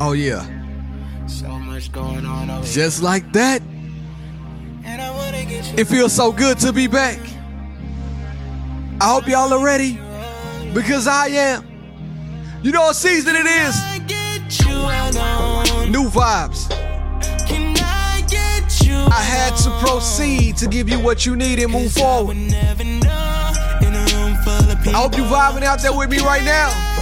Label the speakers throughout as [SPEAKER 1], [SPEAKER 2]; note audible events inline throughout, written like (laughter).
[SPEAKER 1] Oh yeah.
[SPEAKER 2] So much going on over
[SPEAKER 1] Just like that.
[SPEAKER 2] And I wanna get you
[SPEAKER 1] It feels so good to be back. I hope y'all are ready because I am. You know what season it is?
[SPEAKER 2] I get you alone.
[SPEAKER 1] New vibes.
[SPEAKER 2] Can I get you
[SPEAKER 1] I had to proceed to give you what you need and move forward.
[SPEAKER 2] Never know in a room full of people.
[SPEAKER 1] I hope you vibing out there with me right now.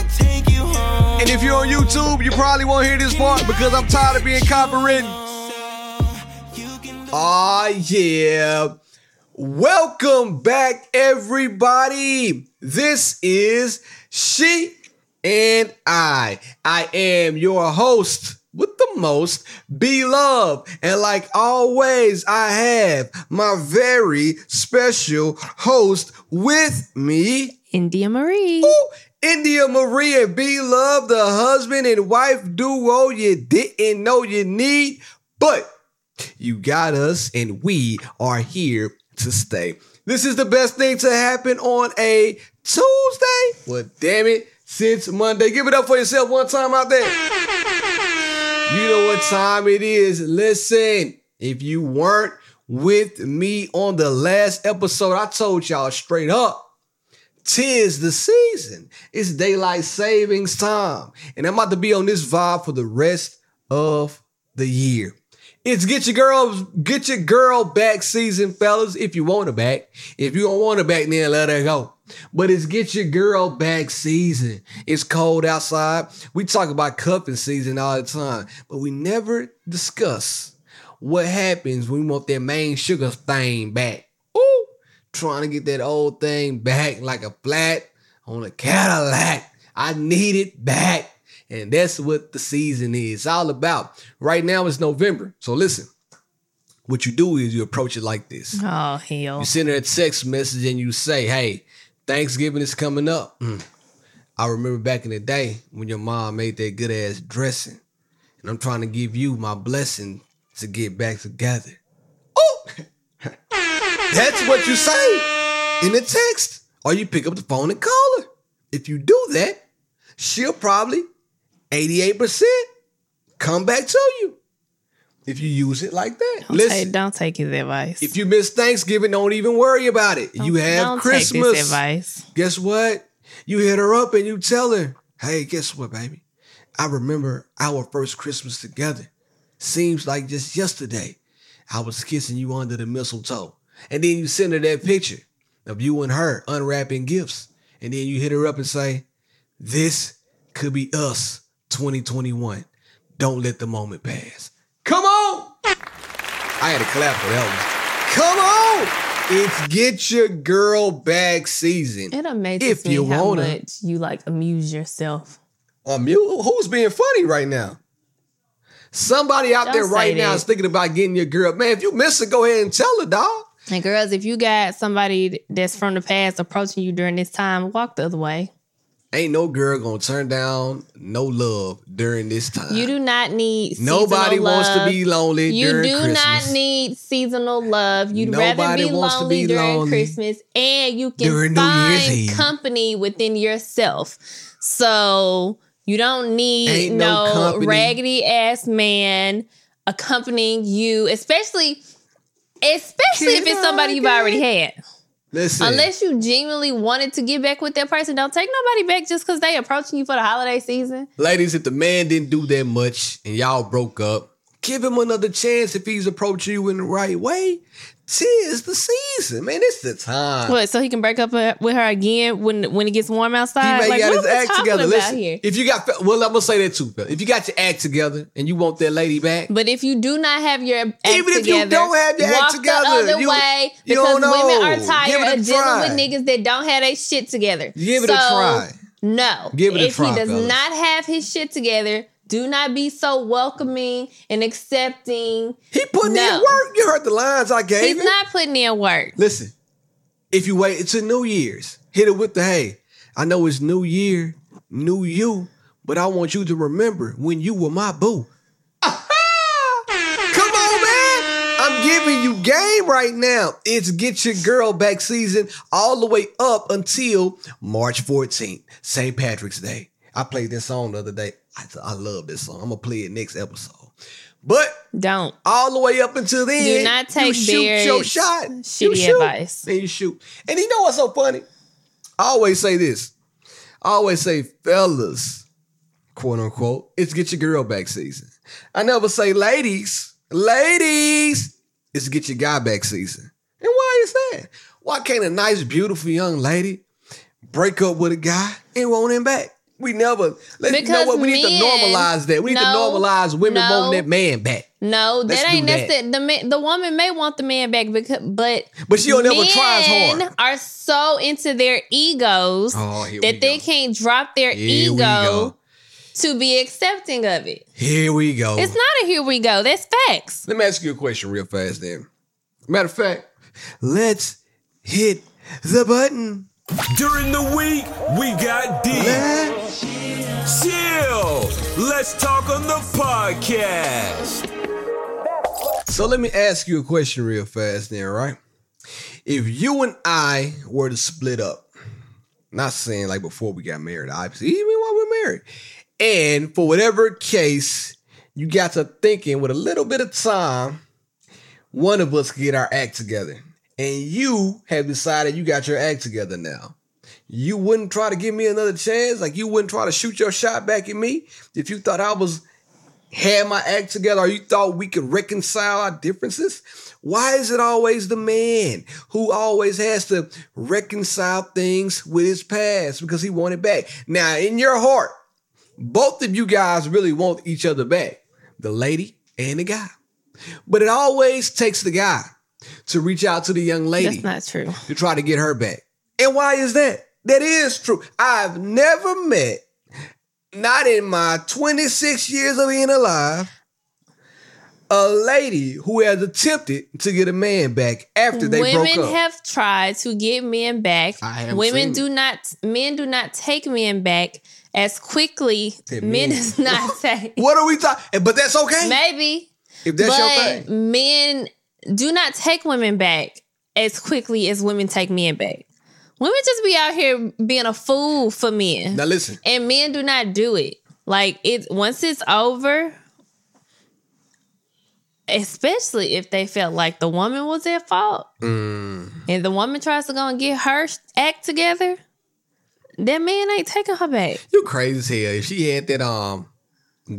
[SPEAKER 2] Take you home.
[SPEAKER 1] And if you're on YouTube, you probably won't hear this part because I'm tired of being copywritten.
[SPEAKER 2] You ah,
[SPEAKER 1] can yeah. Welcome back, everybody. This is She and I. I am your host with the most, Be beloved. And like always, I have my very special host with me.
[SPEAKER 3] India Marie.
[SPEAKER 1] Ooh, India Marie and B Love, the husband and wife duo you didn't know you need, but you got us and we are here to stay. This is the best thing to happen on a Tuesday. Well, damn it, since Monday. Give it up for yourself one time out there. You know what time it is. Listen, if you weren't with me on the last episode, I told y'all straight up. Tis the season. It's daylight savings time. And I'm about to be on this vibe for the rest of the year. It's get your girl, get your girl back season, fellas, if you want her back. If you don't want her back, then let her go. But it's get your girl back season. It's cold outside. We talk about cuffing season all the time, but we never discuss what happens when we want that main sugar thing back. Trying to get that old thing back like a flat on a Cadillac. I need it back. And that's what the season is all about. Right now it's November. So listen, what you do is you approach it like this.
[SPEAKER 3] Oh hell.
[SPEAKER 1] You send her a text message and you say, hey, Thanksgiving is coming up. Mm. I remember back in the day when your mom made that good ass dressing. And I'm trying to give you my blessing to get back together. Oh! (laughs) That's what you say in the text. Or you pick up the phone and call her. If you do that, she'll probably 88% come back to you. If you use it like that.
[SPEAKER 3] Don't,
[SPEAKER 1] Listen.
[SPEAKER 3] take, don't take his advice.
[SPEAKER 1] If you miss Thanksgiving, don't even worry about it. you have
[SPEAKER 3] don't
[SPEAKER 1] Christmas.
[SPEAKER 3] Advice.
[SPEAKER 1] Guess what? You hit her up and you tell her, hey, guess what, baby? I remember our first Christmas together. Seems like just yesterday I was kissing you under the mistletoe. And then you send her that picture of you and her unwrapping gifts. And then you hit her up and say, this could be us 2021. Don't let the moment pass. Come on! I had to clap for that one. Come on! It's get your girl back season.
[SPEAKER 3] It amazes
[SPEAKER 1] If
[SPEAKER 3] me
[SPEAKER 1] you
[SPEAKER 3] how
[SPEAKER 1] wanna.
[SPEAKER 3] much you like amuse yourself.
[SPEAKER 1] Um, who's being funny right now? Somebody out
[SPEAKER 3] Don't
[SPEAKER 1] there right now
[SPEAKER 3] that.
[SPEAKER 1] is thinking about getting your girl. Man, if you miss her, go ahead and tell her, dog.
[SPEAKER 3] And girls, if you got somebody that's from the past approaching you during this time, walk the other way.
[SPEAKER 1] Ain't no girl gonna turn down no love during this time.
[SPEAKER 3] You do not need
[SPEAKER 1] Nobody wants to be lonely
[SPEAKER 3] You do
[SPEAKER 1] Christmas.
[SPEAKER 3] not need seasonal love. You'd rather be lonely
[SPEAKER 1] be
[SPEAKER 3] during
[SPEAKER 1] lonely
[SPEAKER 3] Christmas, and you can
[SPEAKER 1] during
[SPEAKER 3] find company within yourself. So you don't need
[SPEAKER 1] Ain't no
[SPEAKER 3] no, raggedy ass man accompanying you, especially especially if it's somebody you've already had.
[SPEAKER 1] Listen,
[SPEAKER 3] Unless you genuinely wanted to get back with that person, don't take nobody back just because they approaching you for the holiday season.
[SPEAKER 1] ladies, if the man didn't do that much and y'all broke up, give him another chance if he's approaching you in the right way. Tis the season, man. It's the time.
[SPEAKER 3] What? So he can break up with her again when when it gets warm outside?
[SPEAKER 1] He may
[SPEAKER 3] like,
[SPEAKER 1] got
[SPEAKER 3] what
[SPEAKER 1] his
[SPEAKER 3] are we
[SPEAKER 1] act together. Listen,
[SPEAKER 3] here?
[SPEAKER 1] if you got, well, I'm gonna say that too. If you got your act together and you want that lady back,
[SPEAKER 3] But if you do not have your act
[SPEAKER 1] Even if you
[SPEAKER 3] together,
[SPEAKER 1] don't have your act together,
[SPEAKER 3] the other
[SPEAKER 1] you-
[SPEAKER 3] way
[SPEAKER 1] you
[SPEAKER 3] because women are tired of dealing
[SPEAKER 1] try.
[SPEAKER 3] with niggas that don't have their shit together.
[SPEAKER 1] Give it a try.
[SPEAKER 3] No,
[SPEAKER 1] Give it a
[SPEAKER 3] if he does
[SPEAKER 1] fellas.
[SPEAKER 3] not have his shit together, do not be so welcoming and accepting.
[SPEAKER 1] he putting
[SPEAKER 3] No.
[SPEAKER 1] in work. You heard the lines I gave
[SPEAKER 3] He's
[SPEAKER 1] him.
[SPEAKER 3] not putting in work.
[SPEAKER 1] Listen, if you wait until New Year's, hit it with the hey. I know it's New Year, new you, but I want you to remember when you were my boo. (laughs) Come on, man. I'm giving you game right now. It's Get Your Girl Back season all the way up until March 14th, St. Patrick's Day. I played this song the other day. I, I love this song. I'm gonna play it next episode. But
[SPEAKER 3] Don't.
[SPEAKER 1] all the way up until then,
[SPEAKER 3] Do not take
[SPEAKER 1] you shoot your shot. You shoot.
[SPEAKER 3] advice.
[SPEAKER 1] Then you shoot. And you know what's so funny? I always say this. I always say, fellas, quote unquote, it's get your girl back season. I never say ladies, ladies, it's get your guy back season. And why is that? Why can't a nice, beautiful young lady break up with a guy and want him back? We never. Let, you know
[SPEAKER 3] Because
[SPEAKER 1] what? We need to normalize that. We need
[SPEAKER 3] No,
[SPEAKER 1] to normalize women
[SPEAKER 3] no.
[SPEAKER 1] wanting that man back.
[SPEAKER 3] No,
[SPEAKER 1] Let's
[SPEAKER 3] that ain't
[SPEAKER 1] that.
[SPEAKER 3] it. The man, the woman may want the man back because, but
[SPEAKER 1] But she don't ever try as hard.
[SPEAKER 3] men are so into their egos
[SPEAKER 1] Oh,
[SPEAKER 3] that they can't drop their
[SPEAKER 1] Here
[SPEAKER 3] ego to be accepting of it.
[SPEAKER 1] Here we go.
[SPEAKER 3] It's not a here we go. That's facts.
[SPEAKER 1] Let me ask you a question real fast then. Matter of fact, let's hit the button.
[SPEAKER 4] During the week, we got D.
[SPEAKER 1] Let's
[SPEAKER 4] Chill. Let's talk on the podcast.
[SPEAKER 1] So let me ask you a question real fast then, right? If you and I were to split up, not saying like before we got married, obviously, even while we're married, and for whatever case, you got to thinking with a little bit of time, one of us get our act together. And you have decided you got your act together now. You wouldn't try to give me another chance? Like you wouldn't try to shoot your shot back at me if you thought I was had my act together or you thought we could reconcile our differences? Why is it always the man who always has to reconcile things with his past because he wanted back? Now, in your heart, both of you guys really want each other back, the lady and the guy. But it always takes the guy to reach out to the young lady
[SPEAKER 3] That's not true.
[SPEAKER 1] to try to get her back. And why is that? That is true. I've never met, not in my 26 years of being alive, a lady who has attempted to get a man back after they
[SPEAKER 3] Women
[SPEAKER 1] broke up.
[SPEAKER 3] Women have tried to get men back. Women do not. Men do not take men back as quickly. Men
[SPEAKER 1] men.
[SPEAKER 3] does not (laughs) take.
[SPEAKER 1] what are we talking? But that's okay.
[SPEAKER 3] Maybe,
[SPEAKER 1] if that's your thing.
[SPEAKER 3] men do not take women back as quickly as women take men back. Women just be out here being a fool for men,
[SPEAKER 1] Now listen,
[SPEAKER 3] and men do not do it. Like it once it's over, especially if they felt like the woman was at fault,
[SPEAKER 1] Mm.
[SPEAKER 3] and the woman tries to go and get her act together, that man ain't taking her back.
[SPEAKER 1] you crazy as hell. If she had that um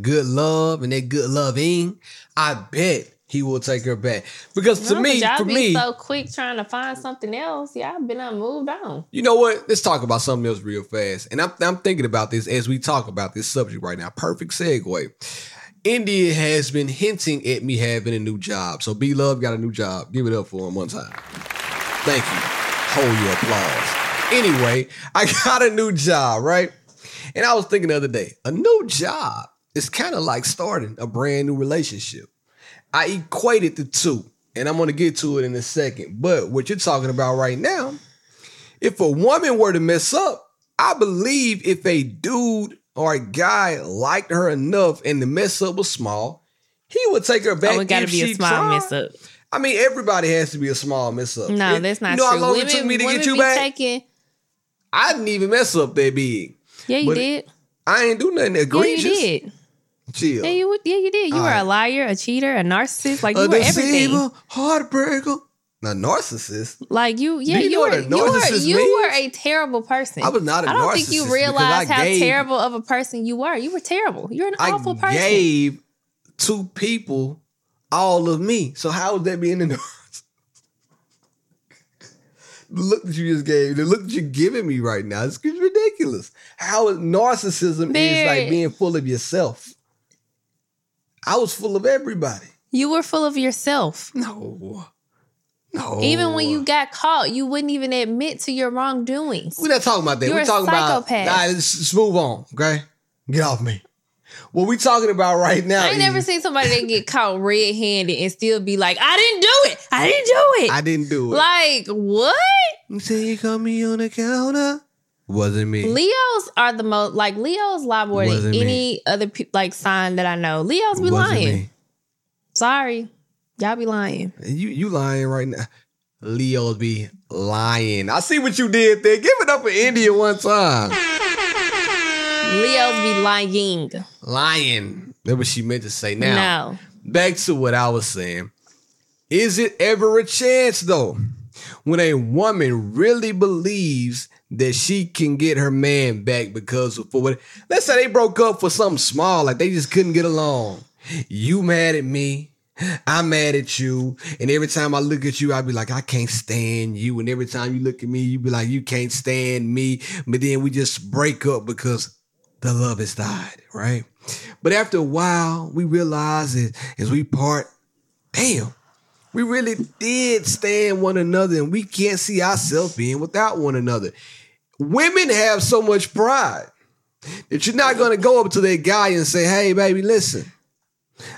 [SPEAKER 1] good love and that good loving, I bet he will take her back. Because to
[SPEAKER 3] No,
[SPEAKER 1] me,
[SPEAKER 3] y'all
[SPEAKER 1] for
[SPEAKER 3] be
[SPEAKER 1] me,
[SPEAKER 3] so quick trying to find something else. Y'all been on moved on.
[SPEAKER 1] You know what? Let's talk about something else real fast. And I'm, I'm thinking about this as we talk about this subject right now. Perfect segue. India has been hinting at me having a new job. So B Love got a new job. Give it up for him one time. Thank you. Hold your applause. Anyway, I (laughs) got a new job, right? And I was thinking the other day, a new job is kind of like starting a brand new relationship. I equated the two, and I'm gonna get to it in a second. But what you're talking about right now, if a woman were to mess up, I believe if a dude or a guy liked her enough and the mess up was small, he would take her back.
[SPEAKER 3] Oh, it got to be a small
[SPEAKER 1] tried.
[SPEAKER 3] mess up.
[SPEAKER 1] I mean, everybody has to be a small mess up.
[SPEAKER 3] No, that's not
[SPEAKER 1] you know
[SPEAKER 3] true.
[SPEAKER 1] how long it took me to get you back?
[SPEAKER 3] Taking,
[SPEAKER 1] I didn't even mess up that big.
[SPEAKER 3] yeah, you
[SPEAKER 1] But
[SPEAKER 3] did.
[SPEAKER 1] I ain't do nothing
[SPEAKER 3] Yeah,
[SPEAKER 1] egregious.
[SPEAKER 3] you did.
[SPEAKER 1] Chill.
[SPEAKER 3] Yeah, you would. Yeah, you did. You
[SPEAKER 1] All
[SPEAKER 3] were
[SPEAKER 1] right.
[SPEAKER 3] a liar, a cheater, a narcissist. Like you
[SPEAKER 1] a
[SPEAKER 3] were everything.
[SPEAKER 1] deceiver, heartbreaker, a narcissist.
[SPEAKER 3] Like you, yeah,
[SPEAKER 1] you
[SPEAKER 3] you, were, you were, you were a terrible person.
[SPEAKER 1] I was not a
[SPEAKER 3] I don't think you realize how
[SPEAKER 1] gave-
[SPEAKER 3] terrible of a person you were. You were terrible. You're an
[SPEAKER 1] I
[SPEAKER 3] awful person.
[SPEAKER 1] I gave two people all of me. So how is that being (laughs) a narcissist? The look that you just gave, the look that you're giving me right now, it's ridiculous. How narcissism is like being full of yourself. I was full of everybody.
[SPEAKER 3] You were full of yourself.
[SPEAKER 1] No. No.
[SPEAKER 3] Even when you got caught, you wouldn't even admit to your wrongdoings.
[SPEAKER 1] We're not talking about that.
[SPEAKER 3] You're
[SPEAKER 1] We're
[SPEAKER 3] a
[SPEAKER 1] talking
[SPEAKER 3] psychopath.
[SPEAKER 1] about. Nah, let's, let's move on. Okay, get off me. What we talking about right now?
[SPEAKER 3] I ain't never seen somebody that get caught red-handed and still be like, "I didn't do it. I didn't do it."
[SPEAKER 1] I didn't do it.
[SPEAKER 3] like what?
[SPEAKER 1] you say you caught me on the counter. Wasn't me.
[SPEAKER 3] Leos are the most like Leos lie more than
[SPEAKER 1] Wasn't me.
[SPEAKER 3] any other pe- like sign that I know. Leos be
[SPEAKER 1] Wasn't
[SPEAKER 3] lying.
[SPEAKER 1] me.
[SPEAKER 3] Sorry, y'all be lying.
[SPEAKER 1] You you lying right now. Leo's be lying. I see what you did there. Give it up for India one time.
[SPEAKER 3] Leos be lying.
[SPEAKER 1] Lying. That's what she meant to say. Now,
[SPEAKER 3] no.
[SPEAKER 1] back to what I was saying. Is it ever a chance though when a woman really believes that she can get her man back because of for what let's say they broke up for something small, like they just couldn't get along. You mad at me. I'm mad at you. And every time I look at you, I'd be like, I can't stand you. And every time you look at me, you be like, you can't stand me. But then we just break up because the love has died, right? But after a while, we realize that as we part, damn, we really did stand one another and we can't see ourselves being without one another. Women have so much pride that you're not going to go up to that guy and say, hey, baby, listen,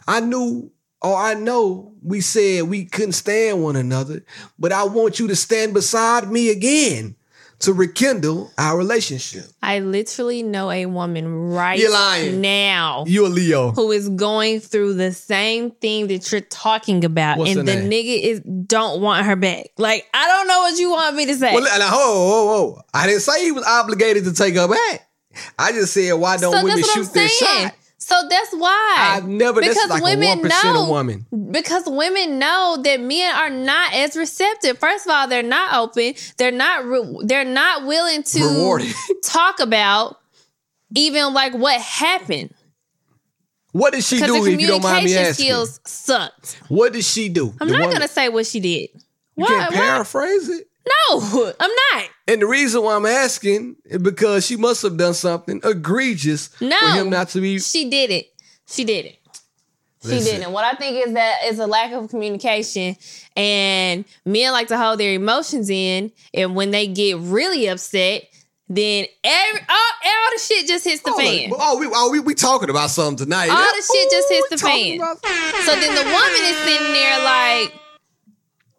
[SPEAKER 1] I knew or I know we said we couldn't stand one another, but I want you to stand beside me again to rekindle our relationship.
[SPEAKER 3] I literally know a woman right
[SPEAKER 1] You're lying.
[SPEAKER 3] now
[SPEAKER 1] You a Leo.
[SPEAKER 3] who is going through the same thing that you're talking about,
[SPEAKER 1] What's
[SPEAKER 3] and the
[SPEAKER 1] name?
[SPEAKER 3] nigga is don't want her back. Like I don't know what you want me to say.
[SPEAKER 1] Well, now, whoa, whoa, whoa. I didn't say he was obligated to take her back. I just said, why don't
[SPEAKER 3] so
[SPEAKER 1] women
[SPEAKER 3] that's what I'm
[SPEAKER 1] shoot their shot?
[SPEAKER 3] So that's why
[SPEAKER 1] I've never, that's like a 1% of women.
[SPEAKER 3] because women know that men are not as receptive. First of all, they're not open. They're not. Re- they're not willing to
[SPEAKER 1] Rewarded. (laughs)
[SPEAKER 3] talk about even like what happened
[SPEAKER 1] What did she do
[SPEAKER 3] the
[SPEAKER 1] if you don't mind me asking?
[SPEAKER 3] skills sucked.
[SPEAKER 1] What did she do?
[SPEAKER 3] I'm
[SPEAKER 1] The
[SPEAKER 3] not
[SPEAKER 1] woman-
[SPEAKER 3] gonna say what she did.
[SPEAKER 1] You
[SPEAKER 3] Why-
[SPEAKER 1] can't
[SPEAKER 3] why-
[SPEAKER 1] paraphrase it.
[SPEAKER 3] No, I'm not.
[SPEAKER 1] And the reason why I'm asking is because she must have done something egregious
[SPEAKER 3] No,
[SPEAKER 1] for him not to be.
[SPEAKER 3] She did it. She did it. She
[SPEAKER 1] Listen.
[SPEAKER 3] didn't. What I think is that is a lack of communication, and men like to hold their emotions in, and when they get really upset, then every all, all the shit just hits the fan.
[SPEAKER 1] Oh, we, oh, we, we talking about something tonight.
[SPEAKER 3] All the shit just hits the fan.
[SPEAKER 1] about-
[SPEAKER 3] So then the woman is sitting there like,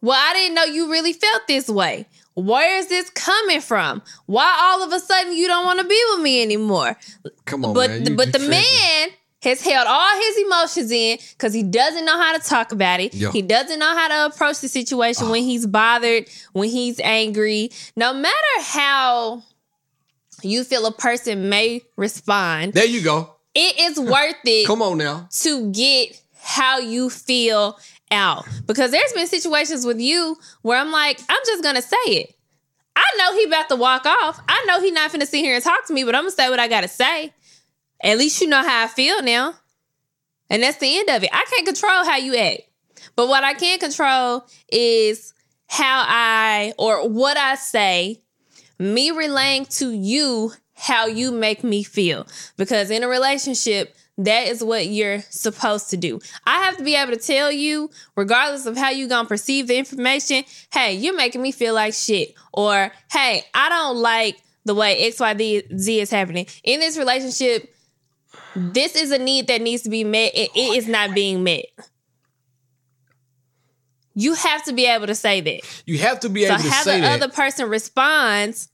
[SPEAKER 3] "Well, I didn't know you really felt this way. Where is this coming from? Why all of a sudden you don't want to be with me anymore?"
[SPEAKER 1] Come on,
[SPEAKER 3] but
[SPEAKER 1] man.
[SPEAKER 3] the,
[SPEAKER 1] You-
[SPEAKER 3] but
[SPEAKER 1] you
[SPEAKER 3] the
[SPEAKER 1] tripping.
[SPEAKER 3] man has held all his emotions in because he doesn't know how to talk about it.
[SPEAKER 1] Yeah.
[SPEAKER 3] He doesn't know how to approach the situation when ah. he's bothered, when he's angry. No matter how you feel a person may respond,
[SPEAKER 1] There you go.
[SPEAKER 3] it is worth it
[SPEAKER 1] Come on now.
[SPEAKER 3] to get how you feel out. Because there's been situations with you where I'm like, I'm just gonna say it. I know he about to walk off. I know he not finna sit here and talk to me, but I'm gonna say what I gotta say. At least you know how I feel now. And that's the end of it. I can't control how you act. But what I can control is how I or what I say, me relaying to you how you make me feel. Because in a relationship, that is what you're supposed to do. I have to be able to tell you, regardless of how you gonna perceive the information, hey, you're making me feel like shit. Or hey, I don't like the way XYZ is happening. In this relationship, this is a need that needs to be met. and it is not being met. You have to be able to say that.
[SPEAKER 1] You have to be
[SPEAKER 3] So
[SPEAKER 1] able to say that
[SPEAKER 3] how
[SPEAKER 1] say
[SPEAKER 3] the
[SPEAKER 1] that.
[SPEAKER 3] other person responds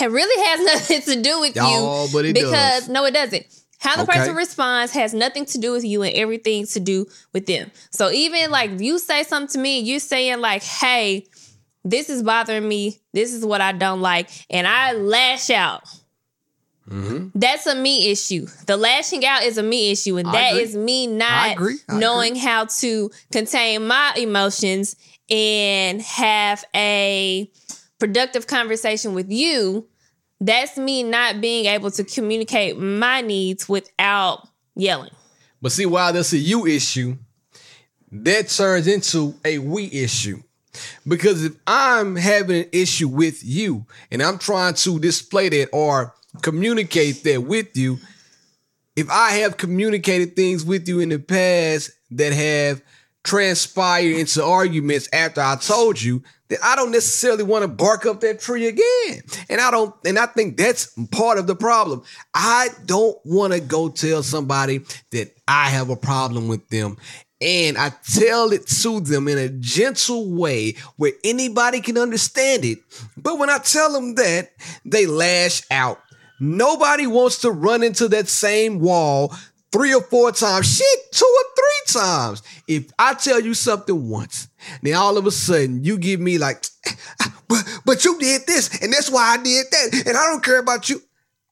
[SPEAKER 3] it really has (laughs) nothing to do with you.
[SPEAKER 1] Oh,
[SPEAKER 3] you.
[SPEAKER 1] but it
[SPEAKER 3] because
[SPEAKER 1] does.
[SPEAKER 3] no, it doesn't. How the
[SPEAKER 1] Okay.
[SPEAKER 3] person responds has nothing to do with you and everything to do with them. So even like you say something to me, you're saying like, "Hey, this is bothering me. This is what I don't like," and I lash out.
[SPEAKER 1] Mm-hmm.
[SPEAKER 3] That's a me issue. The lashing out is a me issue, and
[SPEAKER 1] I
[SPEAKER 3] that
[SPEAKER 1] agree.
[SPEAKER 3] is me
[SPEAKER 1] I
[SPEAKER 3] not
[SPEAKER 1] agree. I
[SPEAKER 3] knowing how to contain my emotions and have a productive conversation with you. That's me not being able to communicate my needs without yelling.
[SPEAKER 1] But see, while that's a you issue, that turns into a we issue. Because if I'm having an issue with you and I'm trying to display that or communicate that with you, if I have communicated things with you in the past that have transpired into arguments after I told you, then I don't necessarily want to bark up that tree again. And I don't, and I think that's part of the problem. I don't want to go tell somebody that I have a problem with them. And I tell it to them in a gentle way where anybody can understand it. But when I tell them that, they lash out. Nobody wants to run into that same wall three or four times. Shit, two or three times. If I tell you something once, then all of a sudden you give me like, (sniffs) but, but you did this, and that's why I did that, and I don't care about you.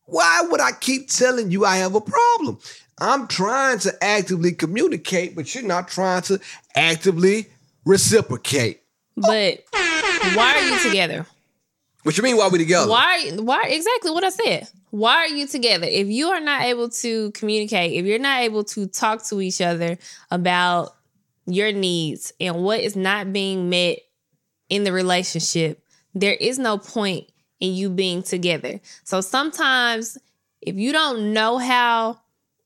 [SPEAKER 1] Why would I keep telling you I have a problem? I'm trying to actively communicate, but you're not trying to actively reciprocate.
[SPEAKER 3] But why are you together?
[SPEAKER 1] What you mean? Why we together?
[SPEAKER 3] Why? Why? Exactly what I said. Why are you together? If you are not able to communicate, if you're not able to talk to each other about your needs and what is not being met in the relationship, there is no point in you being together. So sometimes, if you don't know how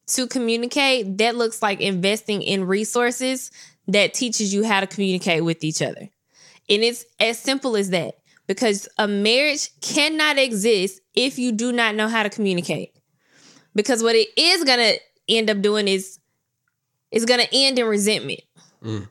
[SPEAKER 3] to communicate, that looks like investing in resources that teaches you how to communicate with each other. And it's as simple as that because a marriage cannot exist if you do not know how to communicate. Because what it is going to end up doing is it's going to end in resentment. Mm.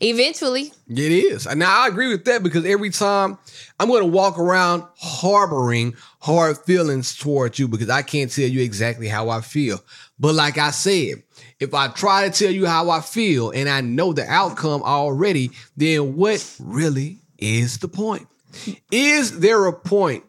[SPEAKER 3] Eventually,
[SPEAKER 1] It is. And now I agree with that because every time I'm going to walk around harboring hard feelings towards you because I can't tell you exactly how I feel. But like I said, if I try to tell you how I feel and I know the outcome already, then what really is the point? Is there a point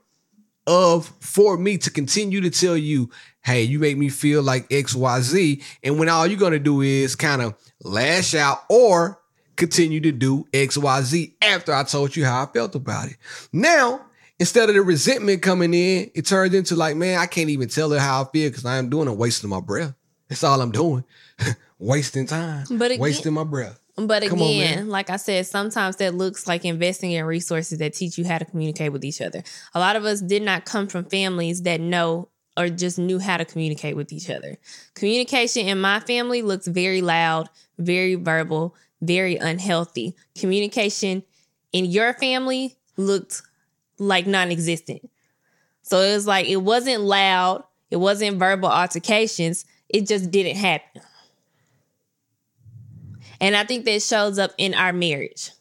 [SPEAKER 1] of for me to continue to tell you, hey, you make me feel like XYZ, and when all you're gonna do is kind of lash out or continue to do XYZ after I told you how I felt about it. Now, instead of the resentment coming in, it turns into like, man, I can't even tell her how I feel because I am doing it, wasting my breath. That's all I'm doing. (laughs) wasting time.
[SPEAKER 3] But again-
[SPEAKER 1] wasting my breath.
[SPEAKER 3] But
[SPEAKER 1] Come on,
[SPEAKER 3] again,
[SPEAKER 1] man.
[SPEAKER 3] like I said, sometimes that looks like investing in resources that teach you how to communicate with each other. A lot of us did not come from families that know or just knew how to communicate with each other. Communication in my family looks very loud, very verbal, very unhealthy. Communication in your family looked like non existent. So it was like it wasn't loud, it wasn't verbal altercations, it just didn't happen. And I think that shows up in our marriage.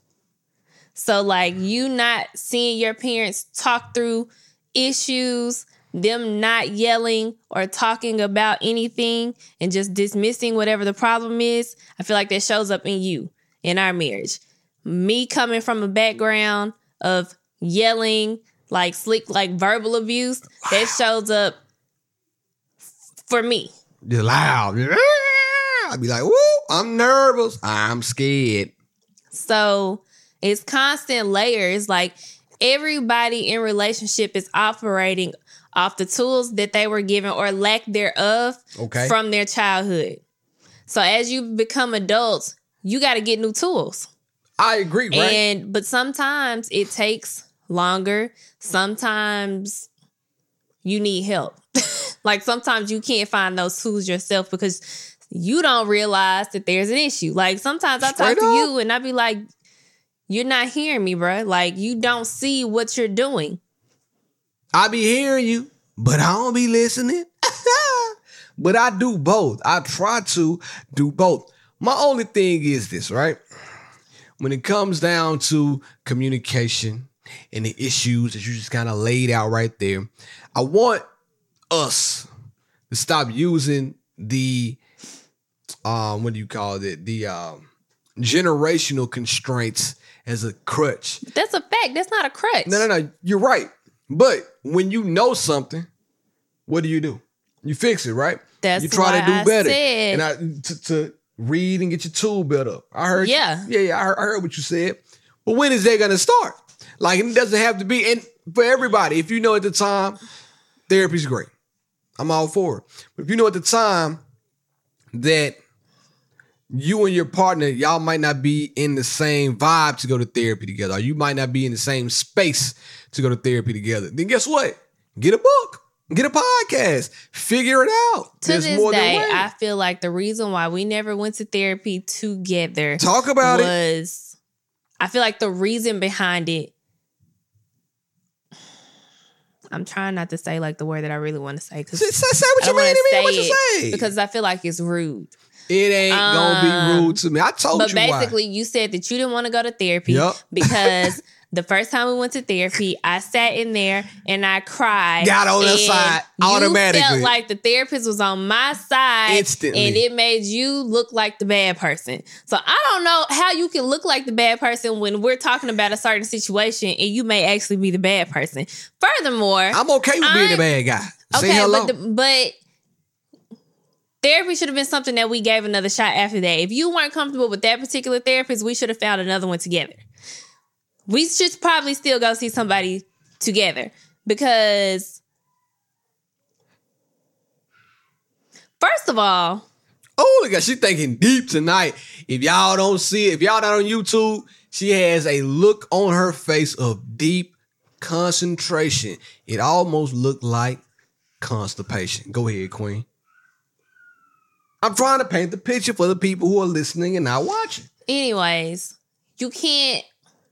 [SPEAKER 3] So, like, you not seeing your parents talk through issues, them not yelling or talking about anything and just dismissing whatever the problem is, I feel like that shows up in you in our marriage. Me coming from a background of yelling, like slick, like verbal abuse, that shows up for me.
[SPEAKER 1] Just loud. (laughs) I'd be like, woo, I'm nervous. I'm scared.
[SPEAKER 3] So it's constant layers. Like everybody in relationship is operating off the tools that they were given or lack thereof
[SPEAKER 1] Okay.
[SPEAKER 3] from their childhood. So as you become adults, you got to get new tools.
[SPEAKER 1] I agree, right?
[SPEAKER 3] And but sometimes it takes longer. Sometimes you need help. (laughs) like sometimes you can't find those tools yourself because you don't realize that there's an issue. Like sometimes I talk
[SPEAKER 1] Straight
[SPEAKER 3] to
[SPEAKER 1] up.
[SPEAKER 3] you and I be like, "You're not hearing me, bro. Like you don't see what you're doing."
[SPEAKER 1] I be hearing you, but I don't be listening. (laughs) but I do both. I try to do both. My only thing is this, right? When it comes down to communication and the issues that you just kind of laid out right there, I want us to stop using the um what do you call it? The um generational constraints as a crutch
[SPEAKER 3] That's a fact. That's not a crutch.
[SPEAKER 1] no, no, no. You're right. But when you know something, what do you do? You fix it, right?
[SPEAKER 3] That's
[SPEAKER 1] you try to do
[SPEAKER 3] I
[SPEAKER 1] better.
[SPEAKER 3] said-
[SPEAKER 1] and I to, to read and get your tool built up. I heard.
[SPEAKER 3] Yeah.
[SPEAKER 1] yeah, yeah. I heard, I heard what you said. But when is that gonna start? Like it doesn't have to be. And for everybody, if you know at the time, therapy's great. I'm all for it. But if you know at the time that you and your partner, y'all might not be in the same vibe to go to therapy together, or you might not be in the same space to go to therapy together, then guess what? Get a book, get a podcast, figure it out.
[SPEAKER 3] to
[SPEAKER 1] There's
[SPEAKER 3] this
[SPEAKER 1] more
[SPEAKER 3] day. I feel like the reason why we never went to therapy together
[SPEAKER 1] Talk about it.
[SPEAKER 3] was I feel like the reason behind it. I'm trying not to say like the word that I really want to say because
[SPEAKER 1] Say, say, what you mean
[SPEAKER 3] to
[SPEAKER 1] to me. What you say?
[SPEAKER 3] because I feel like it's rude.
[SPEAKER 1] It ain't gonna
[SPEAKER 3] Um,
[SPEAKER 1] be rude to me. I told
[SPEAKER 3] But
[SPEAKER 1] you But
[SPEAKER 3] basically, you said that you didn't want to go to therapy
[SPEAKER 1] Yup. (laughs)
[SPEAKER 3] because The first time we went to therapy, I sat in there and I cried.
[SPEAKER 1] Got on the side automatically.
[SPEAKER 3] felt like the therapist was on my side
[SPEAKER 1] Instantly.
[SPEAKER 3] and it made you look like the bad person. So I don't know how you can look like the bad person when we're talking about a certain situation and you may actually be the bad person. Furthermore,
[SPEAKER 1] I'm okay with being the bad guy. Say
[SPEAKER 3] okay,
[SPEAKER 1] hello.
[SPEAKER 3] but the, but therapy should have been something that we gave another shot after that. If you weren't comfortable with that particular therapist, we should have found another one together. We should probably still go see somebody together because first of all,
[SPEAKER 1] Oh, look at she thinking deep tonight. If y'all don't see it, if y'all not on YouTube, she has a look on her face of deep concentration. It almost looked like constipation. Go ahead, Queen. I'm trying to paint the picture for the people who are listening and not watching.
[SPEAKER 3] anyways, you can't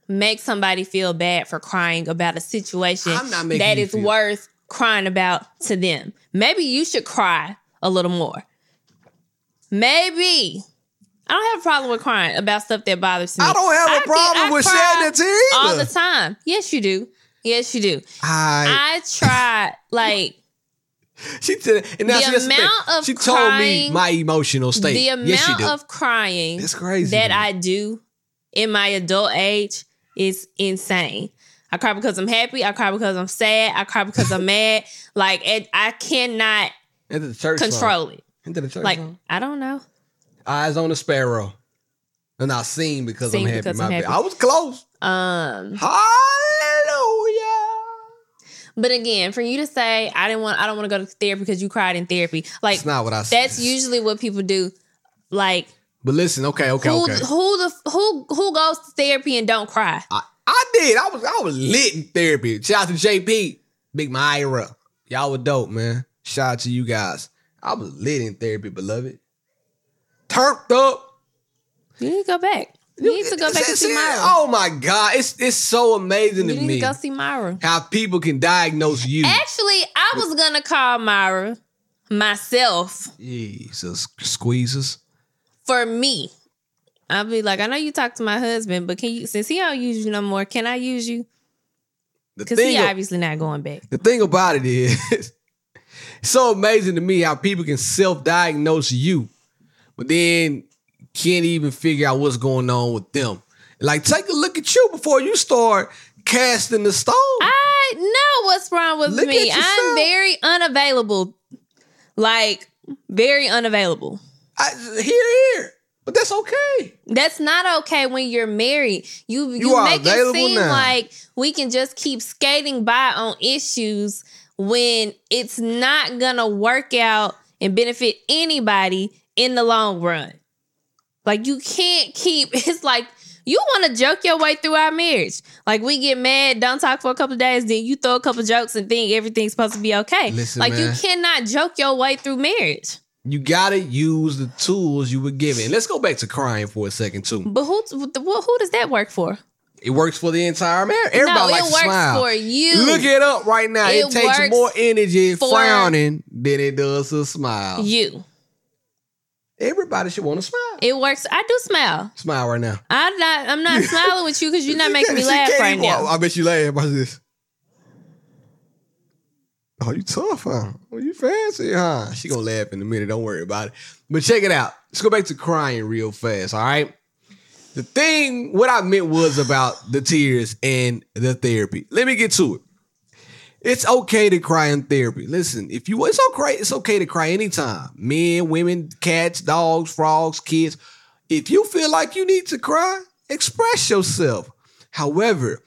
[SPEAKER 3] make somebody feel bad for crying about a situation
[SPEAKER 1] I'm not making
[SPEAKER 3] that is
[SPEAKER 1] feel-
[SPEAKER 3] worth crying about to them. Maybe you should cry a little more. Maybe. I don't have a problem with crying about stuff that bothers me.
[SPEAKER 1] I don't have a problem
[SPEAKER 3] I
[SPEAKER 1] with shedding a tear
[SPEAKER 3] all the time. Yes, you do. Yes, you do.
[SPEAKER 1] I,
[SPEAKER 3] I try like (laughs)
[SPEAKER 1] she said, and now
[SPEAKER 3] the
[SPEAKER 1] she,
[SPEAKER 3] amount of
[SPEAKER 1] she told me my emotional state.
[SPEAKER 3] the amount
[SPEAKER 1] yes,
[SPEAKER 3] of crying
[SPEAKER 1] It's crazy.
[SPEAKER 3] that
[SPEAKER 1] man.
[SPEAKER 3] I do in my adult age is insane. I cry because I'm happy. I cry because I'm sad. I cry because I'm (laughs) mad. Like it, I cannot
[SPEAKER 1] church song.
[SPEAKER 3] control it.
[SPEAKER 1] Into the church
[SPEAKER 3] Like
[SPEAKER 1] song.
[SPEAKER 3] I don't know.
[SPEAKER 1] Eyes on the sparrow. And I sing because
[SPEAKER 3] Sing
[SPEAKER 1] I'm happy.
[SPEAKER 3] because I'm happy.
[SPEAKER 1] I was close.
[SPEAKER 3] Um,
[SPEAKER 1] Hallelujah.
[SPEAKER 3] But again, for you to say I didn't want, I don't want to go to therapy because you cried in therapy. Like
[SPEAKER 1] That's not what I said.
[SPEAKER 3] that's usually what people do. Like
[SPEAKER 1] But listen, okay, okay,
[SPEAKER 3] who
[SPEAKER 1] okay.
[SPEAKER 3] who the who who goes to therapy and don't cry?
[SPEAKER 1] I, I did. I was I was lit in therapy. Shout out to JP, Big Myra. Y'all were dope, man. Shout out to you guys. I was lit in therapy, beloved. Turned up.
[SPEAKER 3] You need to go back. You need to go back and see Myra.
[SPEAKER 1] Oh my God. It's it's so amazing
[SPEAKER 3] you
[SPEAKER 1] to
[SPEAKER 3] need
[SPEAKER 1] me
[SPEAKER 3] to go see Myra.
[SPEAKER 1] how people can diagnose you.
[SPEAKER 3] Actually, I was gonna call Myra myself
[SPEAKER 1] Jesus squeezes.
[SPEAKER 3] for me. I'll be like, I know you talk to my husband, but can you since he don't use you no more, can I use you? Because he obviously not going back.
[SPEAKER 1] The thing about it is, (laughs) it's so amazing to me how people can self-diagnose you, but then can't even figure out what's going on with them. Like, take a look at you before you start casting the stone.
[SPEAKER 3] I know what's wrong with
[SPEAKER 1] Look
[SPEAKER 3] me. I'm very unavailable. Like, very unavailable.
[SPEAKER 1] I, here, here, but that's okay.
[SPEAKER 3] That's not okay when you're married. You you,
[SPEAKER 1] You
[SPEAKER 3] make it seem
[SPEAKER 1] now.
[SPEAKER 3] like we can just keep skating by on issues when it's not gonna work out and benefit anybody in the long run. Like you can't keep (laughs) it's like you want to joke your way through our marriage. Like we get mad, don't talk for a couple of days, then you throw a couple jokes and think everything's supposed to be okay.
[SPEAKER 1] Listen,
[SPEAKER 3] like you cannot joke your way through marriage.
[SPEAKER 1] You gotta use the tools you were given. Let's go back to crying for a second too.
[SPEAKER 3] But who who, who does that work for?
[SPEAKER 1] It works for the entire marriage. Everybody
[SPEAKER 3] no,
[SPEAKER 1] likes
[SPEAKER 3] it
[SPEAKER 1] to
[SPEAKER 3] works
[SPEAKER 1] smile.
[SPEAKER 3] for you.
[SPEAKER 1] Look it up right now. It,
[SPEAKER 3] It
[SPEAKER 1] takes more energy frowning than it does to smile.
[SPEAKER 3] you.
[SPEAKER 1] Everybody should want to smile.
[SPEAKER 3] It works. I do smile.
[SPEAKER 1] Smile right now.
[SPEAKER 3] I'm not. I'm not (laughs) smiling with you because you're not making me laugh right now.
[SPEAKER 1] I bet you laugh. Watch this. Oh, you tough, huh? Oh, you fancy, huh? She gonna laugh in a minute. Don't worry about it. But check it out. Let's go back to crying real fast. All right. The thing, what I meant was about the tears and the therapy. Let me get to it. It's okay to cry in therapy. Listen, if you it's okay, it's okay to cry anytime. Men, women, cats, dogs, frogs, kids. If you feel like you need to cry, express yourself. However,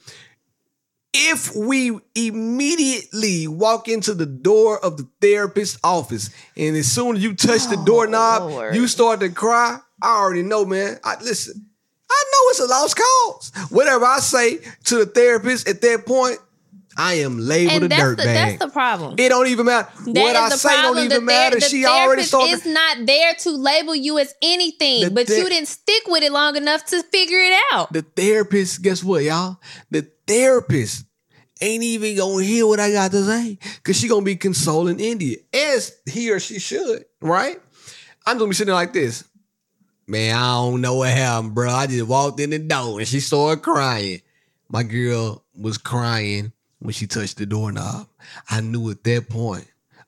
[SPEAKER 1] if we immediately walk into the door of the therapist's office and as soon as you touch the oh, doorknob,
[SPEAKER 3] Lord.
[SPEAKER 1] you start to cry, I already know, man. I listen. I know it's a lost cause. Whatever I say to the therapist at that point, I am labeled
[SPEAKER 3] and
[SPEAKER 1] a dirtbag.
[SPEAKER 3] the, that's the problem.
[SPEAKER 1] it don't even matter.
[SPEAKER 3] That
[SPEAKER 1] what I say don't even
[SPEAKER 3] The
[SPEAKER 1] matter.
[SPEAKER 3] the
[SPEAKER 1] She already
[SPEAKER 3] therapist
[SPEAKER 1] started.
[SPEAKER 3] is not there to label you as anything,
[SPEAKER 1] The
[SPEAKER 3] but
[SPEAKER 1] ther-
[SPEAKER 3] you didn't stick with it long enough to figure it out.
[SPEAKER 1] the therapist, guess what, y'all? The therapist ain't even gonna hear what I got to say because she gonna be consoling India as he or she should, right? I'm gonna be sitting like this. Man, I don't know what happened, bro. I just walked in the door and she started crying. my girl was crying when she touched the doorknob. I knew at that point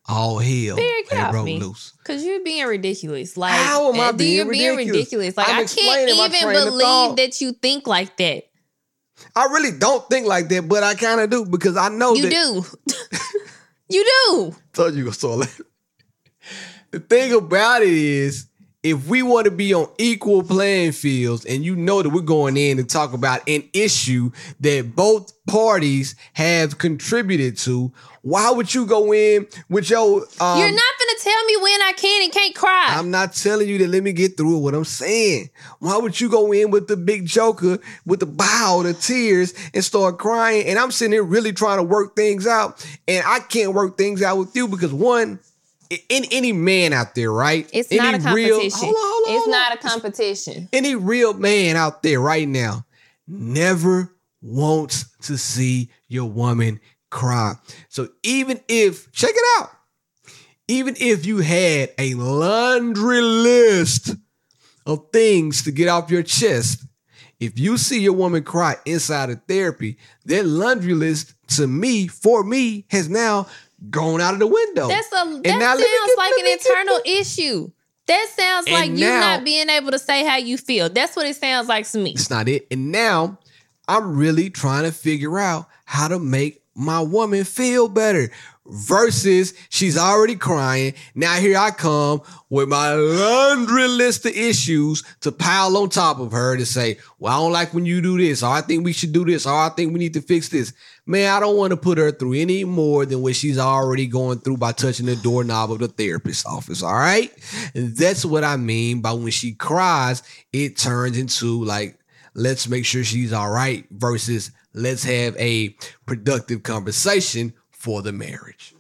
[SPEAKER 1] all hell had broke
[SPEAKER 3] me.
[SPEAKER 1] loose.
[SPEAKER 3] Cause you're being ridiculous. Like
[SPEAKER 1] How am I
[SPEAKER 3] uh,
[SPEAKER 1] being
[SPEAKER 3] you're being
[SPEAKER 1] ridiculous?
[SPEAKER 3] ridiculous. Like
[SPEAKER 1] I'm
[SPEAKER 3] I can't even believe that you think like that.
[SPEAKER 1] I really don't think like that, but I kind of do because I know
[SPEAKER 3] You
[SPEAKER 1] that.
[SPEAKER 3] do. (laughs) you do.
[SPEAKER 1] Told you so. the thing about it is, if we want to be on equal playing fields, and you know that we're going in to talk about an issue that both parties have contributed to, why would you go in with your? Um,
[SPEAKER 3] You're not gonna tell me when I can and can't cry.
[SPEAKER 1] I'm not telling you that. Let me get through what I'm saying. Why would you go in with the big joker with the bow, the tears, and start crying? And I'm sitting here really trying to work things out, and I can't work things out with you because one, in any man out there, right?
[SPEAKER 3] it's
[SPEAKER 1] any
[SPEAKER 3] not a competition.
[SPEAKER 1] Real, hold on, hold on,
[SPEAKER 3] it's not a competition.
[SPEAKER 1] Any real man out there right now never wants to see your woman cry. So even if, check it out, even if you had a laundry list of things to get off your chest, if you see your woman cry inside of therapy, that laundry list to me, for me, has now gone out of the window.
[SPEAKER 3] That's a that sounds like an internal issue. That sounds
[SPEAKER 1] And
[SPEAKER 3] like you
[SPEAKER 1] now-
[SPEAKER 3] not being able to say how you feel. That's what it sounds like to me.
[SPEAKER 1] It's not it. And now I'm really trying to figure out how to make my woman feel better. Versus she's already crying. Now here I come with my laundry list of issues to pile on top of her to say, well, I don't like when you do this, or I think we should do this, or I think we need to fix this. Man, I don't want to put her through any more than what she's already going through by touching the doorknob of the therapist's office. All right. And that's what I mean by when she cries, it turns into like, let's make sure she's all right versus let's have a productive conversation for the marriage.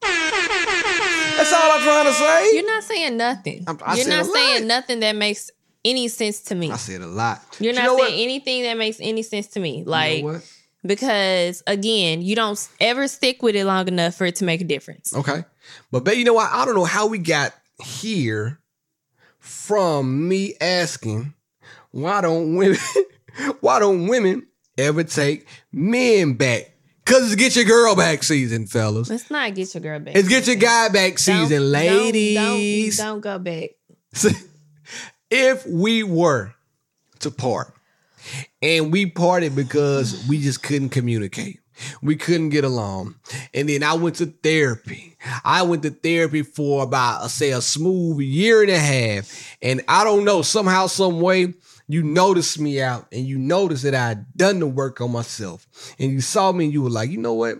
[SPEAKER 1] That's all I'm trying to say.
[SPEAKER 3] You're not saying nothing.
[SPEAKER 1] I'm- I
[SPEAKER 3] You're
[SPEAKER 1] said
[SPEAKER 3] not
[SPEAKER 1] a lot.
[SPEAKER 3] saying nothing that makes any sense to me.
[SPEAKER 1] I said a lot.
[SPEAKER 3] You're
[SPEAKER 1] You
[SPEAKER 3] not
[SPEAKER 1] know
[SPEAKER 3] saying
[SPEAKER 1] what?
[SPEAKER 3] anything that makes any sense to me.
[SPEAKER 1] You know
[SPEAKER 3] Like
[SPEAKER 1] what?
[SPEAKER 3] because again, you don't ever stick with it long enough for it to make a difference.
[SPEAKER 1] Okay. But babe, you know what? I don't know how we got here from me asking why don't women (laughs) why don't women ever take men back? Cause it's get your girl back season, fellas.
[SPEAKER 3] Let's not get your girl back.
[SPEAKER 1] It's get your guy back
[SPEAKER 3] Don't-
[SPEAKER 1] season,
[SPEAKER 3] don't-
[SPEAKER 1] ladies.
[SPEAKER 3] Don't, don't go back. (laughs)
[SPEAKER 1] if we were to part and we parted because we just couldn't communicate we couldn't get along and then i went to therapy i went to therapy for about say a smooth year and a half and i don't know somehow some way you noticed me out and you noticed that i had done the work on myself and you saw me and you were like you know what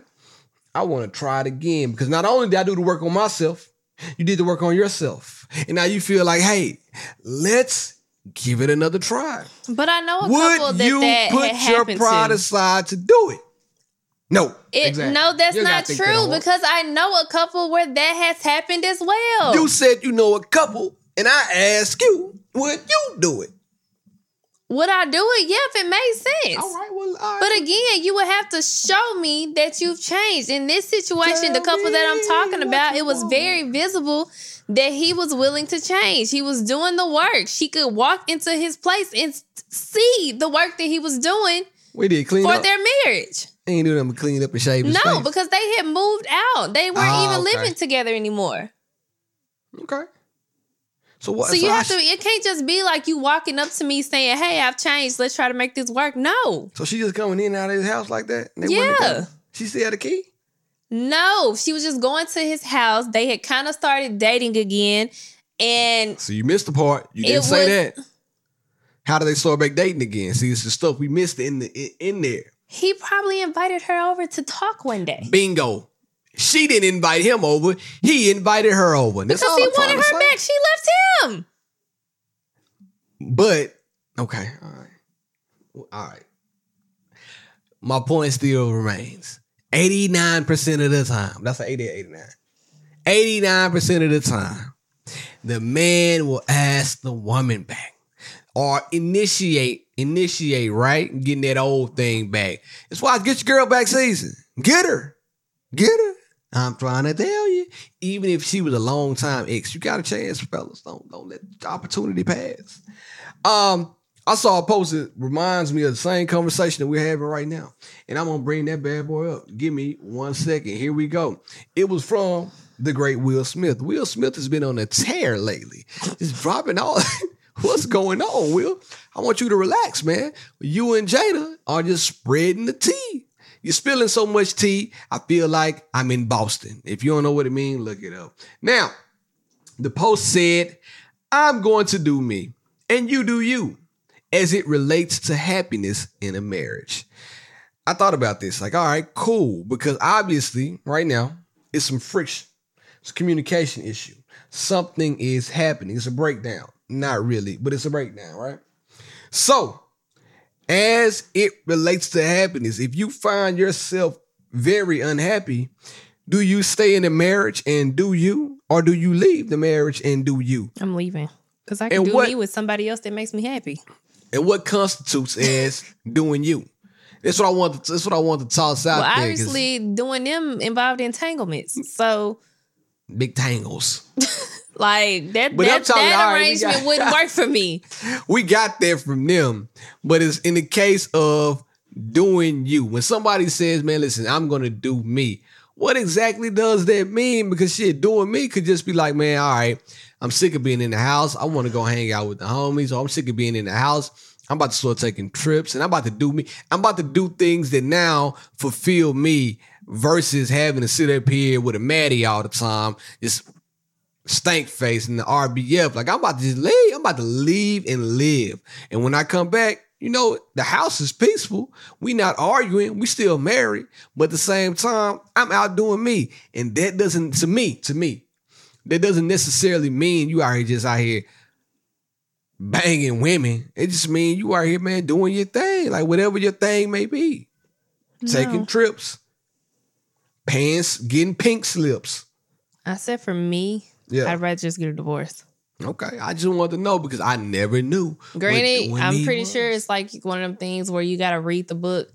[SPEAKER 1] I want to try it again because not only did I do the work on myself, you did the work on yourself. And now you feel like, hey, let's give it another try.
[SPEAKER 3] But I know a couple
[SPEAKER 1] Would
[SPEAKER 3] that
[SPEAKER 1] you
[SPEAKER 3] that
[SPEAKER 1] put your pride
[SPEAKER 3] to.
[SPEAKER 1] aside to do it? No.
[SPEAKER 3] It,
[SPEAKER 1] exactly.
[SPEAKER 3] No, that's
[SPEAKER 1] You gotta
[SPEAKER 3] not
[SPEAKER 1] think that
[SPEAKER 3] true because I know a couple where that has happened as well.
[SPEAKER 1] you said you know a couple, and I ask you, would you do it?
[SPEAKER 3] Would I do it? Yeah, if it made sense.
[SPEAKER 1] All right, well, all right.
[SPEAKER 3] But again, you would have to show me that you've changed. In this situation, the couple that I'm talking about, it was
[SPEAKER 1] want.
[SPEAKER 3] very visible that he was willing to change. He was doing the work. She could walk into his place and see the work that he was doing
[SPEAKER 1] we did clean
[SPEAKER 3] for
[SPEAKER 1] up.
[SPEAKER 3] their marriage.
[SPEAKER 1] Ain't do them clean up and shave
[SPEAKER 3] No, because they had moved out. They weren't
[SPEAKER 1] Ah,
[SPEAKER 3] even
[SPEAKER 1] okay.
[SPEAKER 3] living together anymore.
[SPEAKER 1] okay. So what?
[SPEAKER 3] So you
[SPEAKER 1] I
[SPEAKER 3] have to. It can't just be like you walking up to me saying, "Hey, I've changed. Let's try to make this work." No,
[SPEAKER 1] So she just coming in and out of his house like that? And they
[SPEAKER 3] Yeah.
[SPEAKER 1] She still had a key?
[SPEAKER 3] no. She was just going to his house. They had kind of started dating again, and
[SPEAKER 1] So you missed the part. You didn't say
[SPEAKER 3] was-
[SPEAKER 1] that. How do they start back dating again? See, it's the stuff we missed in the in, in there.
[SPEAKER 3] he probably invited her over to talk one day
[SPEAKER 1] Bingo. She didn't invite him over. He invited her over. And That's
[SPEAKER 3] because
[SPEAKER 1] all
[SPEAKER 3] he
[SPEAKER 1] I'm
[SPEAKER 3] wanted her back. She left him.
[SPEAKER 1] But okay, all right, all right. My point still remains: eighty-nine percent of the time. That's an 80 or 89. Eighty-nine percent of the time, the man will ask the woman back or initiate, initiate, right? Getting that old thing back. That's why I get your girl back season. Get her, get her. I'm trying to tell you, even if she was a long time ex, you got a chance, fellas. Don't don't let the opportunity pass. Um, I saw a post that reminds me of the same conversation that we're having right now. And I'm gonna bring that bad boy up. Give me one second. Here we go. It was from the great Will Smith. Will Smith has been on a tear lately. Just dropping all (laughs) what's going on, Will? I want you to relax, man. You and Jada are just spreading the tea. You're spilling so much tea. I feel like I'm in Boston. If you don't know what it means, look it up. Now, the post said, I'm going to do me, and you do you, as it relates to happiness in a marriage. I thought about this, like, all right, cool, because obviously, right now, it's some friction, it's a communication issue. Something is happening, it's a breakdown. Not really, but it's a breakdown, right? So, as it relates to happiness, if you find yourself very unhappy, do you stay in the marriage and do you, or do you leave the marriage and do you?
[SPEAKER 3] I'm leaving because I can
[SPEAKER 1] And
[SPEAKER 3] do
[SPEAKER 1] what-
[SPEAKER 3] me with somebody else that makes me happy.
[SPEAKER 1] And what constitutes as (laughs) doing you? That's what I want. To, that's what I want to toss out
[SPEAKER 3] Well,
[SPEAKER 1] there.
[SPEAKER 3] obviously, doing them involved entanglements. So,
[SPEAKER 1] big tangles. (laughs)
[SPEAKER 3] like that,
[SPEAKER 1] But
[SPEAKER 3] that, that
[SPEAKER 1] all right,
[SPEAKER 3] arrangement
[SPEAKER 1] got-
[SPEAKER 3] wouldn't work for me. (laughs)
[SPEAKER 1] we got there from them, but it's in the case of doing you. When somebody says, "Man, listen, I'm gonna do me," what exactly does that mean? Because shit, doing me could just be like, "Man, all right, I'm sick of being in the house. I want to go hang out with the homies, or I'm sick of being in the house." I'm about to start taking trips and I'm about to do me. I'm about to do things that now fulfill me versus having to sit up here with a Maddie all the time, just stank face and the RBF. Like I'm about to just leave. I'm about to leave and live. And when I come back, you know, the house is peaceful. We not arguing. We still married. But at the same time, I'm out doing me. And that doesn't, to me, to me, that doesn't necessarily mean you are here just out here banging women. It just means you are here, man, doing your thing. Like whatever your thing may be. Taking trips. Pants, getting pink slips.
[SPEAKER 3] I said for me,
[SPEAKER 1] Yeah.
[SPEAKER 3] I'd rather just get a divorce.
[SPEAKER 1] Okay, I just wanted to know because I never knew.
[SPEAKER 3] Granted,
[SPEAKER 1] when
[SPEAKER 3] I'm pretty
[SPEAKER 1] was.
[SPEAKER 3] sure it's like one of them things where you got to read the book.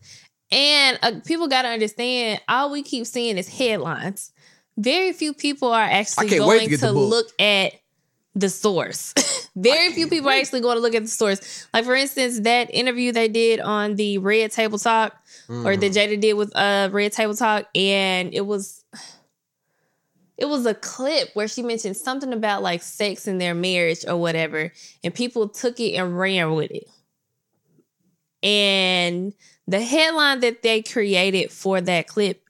[SPEAKER 3] And uh, people got to understand all we keep seeing is headlines. Very few people are actually
[SPEAKER 1] can't to
[SPEAKER 3] going to, look at the source. (laughs) Very few people are actually going to look at the source. Like for instance, that interview they did on the Red Table Talk or
[SPEAKER 1] Mm.
[SPEAKER 3] that Jada did with uh Red Table Talk and it was it was a clip where she mentioned something about like sex in their marriage or whatever, and people took it and ran with it. And the headline that they created for that clip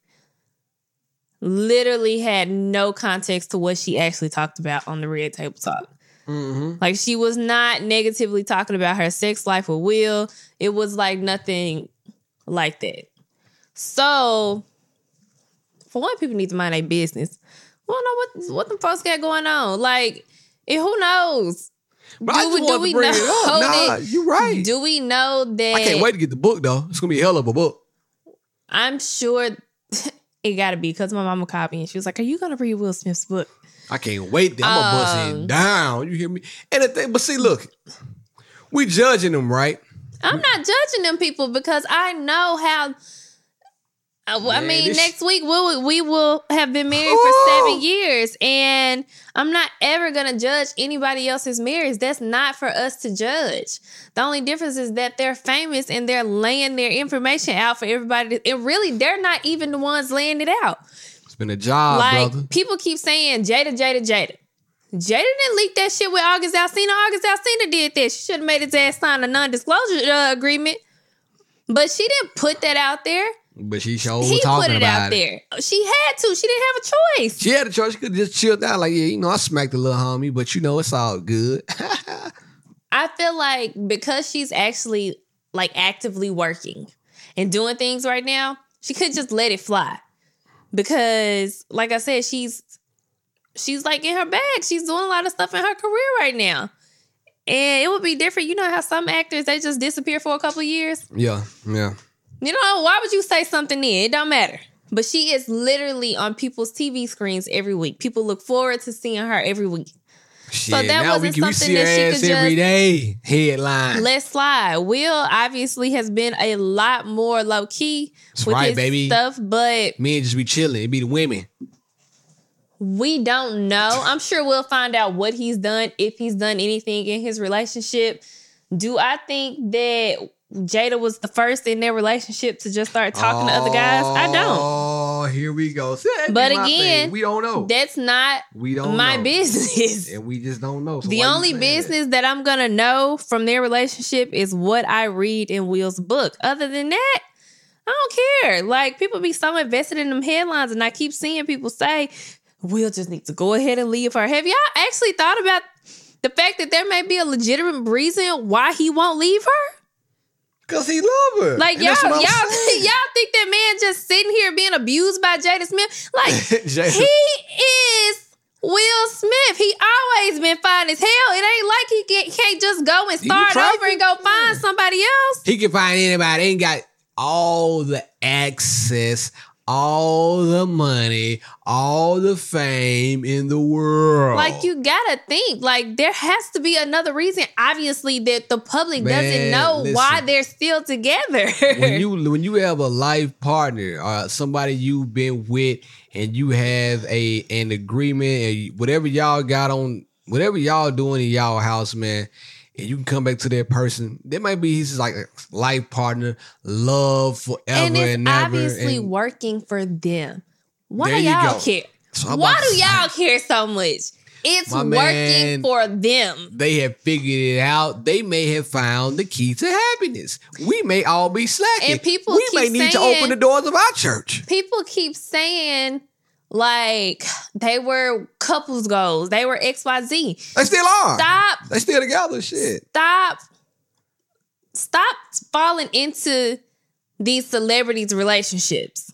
[SPEAKER 3] literally had no context to what she actually talked about on the Red Table Talk.
[SPEAKER 1] Mhm.
[SPEAKER 3] Like she was not negatively talking about her sex life with Will. It was like nothing like that. So, for one, people need to mind their business. We don't know what what the folks got going on. Like, and who knows?
[SPEAKER 1] But I
[SPEAKER 3] Do we- do we
[SPEAKER 1] to bring it
[SPEAKER 3] know
[SPEAKER 1] up. Nah,
[SPEAKER 3] that-
[SPEAKER 1] you right.
[SPEAKER 3] Do we know that?
[SPEAKER 1] I can't wait to get the book though. It's gonna be a hell of a book.
[SPEAKER 3] I'm sure (laughs) it got to be because my mama called me and she was like, "Are you gonna read Will Smith's book?"
[SPEAKER 1] I can't wait. I'm gonna bust
[SPEAKER 3] Um,
[SPEAKER 1] it down. You hear me? And the thing, but see, look, we judging them, right?
[SPEAKER 3] I'm not judging them people because I know how. Uh, well, I mean,
[SPEAKER 1] this-
[SPEAKER 3] next week we'll, we will have been married for seven years, and I'm not ever gonna judge anybody else's marriage. That's not for us to judge. The only difference is that they're famous and they're laying their information out for everybody. To, and really, they're not even the ones laying it out.
[SPEAKER 1] It's been a job,
[SPEAKER 3] like
[SPEAKER 1] brother.
[SPEAKER 3] people keep saying Jada, Jada, Jada. Jada didn't leak that shit with August Alsina. August Alsina did that. She should have made his ass sign a non-disclosure uh, agreement. But she didn't put that out there.
[SPEAKER 1] But she showed
[SPEAKER 3] he
[SPEAKER 1] talking
[SPEAKER 3] put it
[SPEAKER 1] about
[SPEAKER 3] out
[SPEAKER 1] it.
[SPEAKER 3] there. She had to. She didn't have a choice.
[SPEAKER 1] She had a choice. She could just chill down, like, yeah, you know, I smacked the little homie, but you know, it's all good. (laughs)
[SPEAKER 3] I feel like because she's actually like actively working and doing things right now, she could just let it fly. Because, like I said, she's she's like in her bag. She's doing a lot of stuff in her career right now. And it would be different. You know how some actors they just disappear for a couple years?
[SPEAKER 1] yeah, yeah.
[SPEAKER 3] You know, why would you say something then? It don't matter. But she is literally on people's TV screens every week. People look forward to seeing her every week.
[SPEAKER 1] Shit,
[SPEAKER 3] that wasn't
[SPEAKER 1] can
[SPEAKER 3] something that she could
[SPEAKER 1] every
[SPEAKER 3] just-
[SPEAKER 1] day. Headline.
[SPEAKER 3] Let's slide. Will obviously has been a lot more low key
[SPEAKER 1] That's
[SPEAKER 3] with
[SPEAKER 1] right,
[SPEAKER 3] his
[SPEAKER 1] baby.
[SPEAKER 3] stuff, but
[SPEAKER 1] Men just be chilling. It be the women.
[SPEAKER 3] we don't know. I'm sure we'll find out what he's done if he's done anything in his relationship Do I think that Jada was the first in their relationship to just start talking to other guys? I don't.
[SPEAKER 1] Oh, here we go. See, that be
[SPEAKER 3] But again,
[SPEAKER 1] we don't know.
[SPEAKER 3] That's not
[SPEAKER 1] we don't
[SPEAKER 3] my
[SPEAKER 1] know.
[SPEAKER 3] business.
[SPEAKER 1] and we just don't know. So
[SPEAKER 3] the only
[SPEAKER 1] saying that?
[SPEAKER 3] business that? I'm gonna know from their relationship is what I read in Will's book. Other than that, I don't care. Like people be so invested in them headlines, and I keep seeing people say, Will just needs to go ahead and leave her. Have y'all actually thought about the fact that there may be a legitimate reason why he won't leave her?
[SPEAKER 1] Cause he love her.
[SPEAKER 3] Like
[SPEAKER 1] And
[SPEAKER 3] y'all, y'all, (laughs) y'all think that man just sitting here being abused by Jada Smith? Like (laughs)
[SPEAKER 1] Jada-
[SPEAKER 3] he is Will Smith. He always been fine as hell. It ain't like he get, can't just go and start over and go find somebody else.
[SPEAKER 1] He can find anybody. He Ain't got all the access, all the money, all the fame in the world.
[SPEAKER 3] Like you gotta think, like there has to be another reason. Obviously, that the public doesn't
[SPEAKER 1] Man,
[SPEAKER 3] know why they're still together.
[SPEAKER 1] when you (laughs) when you have a life partner or somebody you've been with and you have a an agreement and whatever y'all got on whatever y'all doing in y'all house man and you can come back to that person that might be he's like life partner love forever
[SPEAKER 3] and
[SPEAKER 1] and,
[SPEAKER 3] it's
[SPEAKER 1] never
[SPEAKER 3] obviously
[SPEAKER 1] and
[SPEAKER 3] working for them. Why
[SPEAKER 1] you
[SPEAKER 3] y'all
[SPEAKER 1] go.
[SPEAKER 3] care?
[SPEAKER 1] So
[SPEAKER 3] Why do y'all care so much? It's working
[SPEAKER 1] man-
[SPEAKER 3] for them.
[SPEAKER 1] they have figured it out. They may have found the key to happiness. We may all be slacking.
[SPEAKER 3] And people
[SPEAKER 1] we may
[SPEAKER 3] keep
[SPEAKER 1] need to open the doors of our church.
[SPEAKER 3] People keep saying like they were couples goals. They were XYZ.
[SPEAKER 1] They still are.
[SPEAKER 3] Stop
[SPEAKER 1] They still together. Shit.
[SPEAKER 3] stop stop falling into these celebrities relationships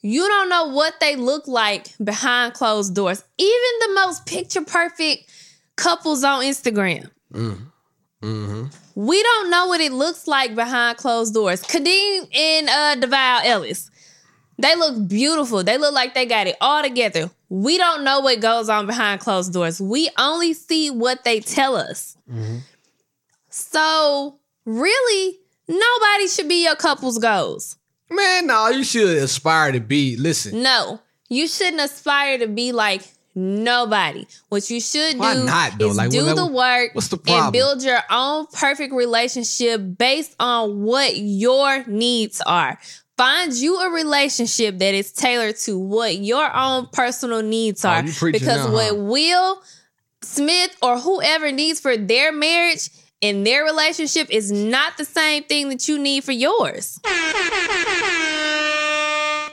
[SPEAKER 3] you don't know what they look like behind closed doors even the most picture perfect couples on instagram
[SPEAKER 1] Mm-hmm.
[SPEAKER 3] we don't know what it looks like behind closed doors khadeen and uh devale ellis they look beautiful they look like they got it all together we don't know what goes on behind closed doors we only see what they tell us mm-hmm. so really, nobody should be your couple's goals.
[SPEAKER 1] Man, no, you should aspire to be. Listen,
[SPEAKER 3] No, you shouldn't aspire to be like nobody. What you should
[SPEAKER 1] Why
[SPEAKER 3] do
[SPEAKER 1] not, though?
[SPEAKER 3] is
[SPEAKER 1] Like,
[SPEAKER 3] do
[SPEAKER 1] what-
[SPEAKER 3] the work
[SPEAKER 1] what's the problem?
[SPEAKER 3] and build your own perfect relationship based on what your needs are. Find you a relationship that is tailored to what your own personal needs
[SPEAKER 1] Oh,
[SPEAKER 3] are.
[SPEAKER 1] you
[SPEAKER 3] because
[SPEAKER 1] now,
[SPEAKER 3] what
[SPEAKER 1] huh?
[SPEAKER 3] Will Smith or whoever needs for their marriage and their relationship is not the same thing that you need for yours.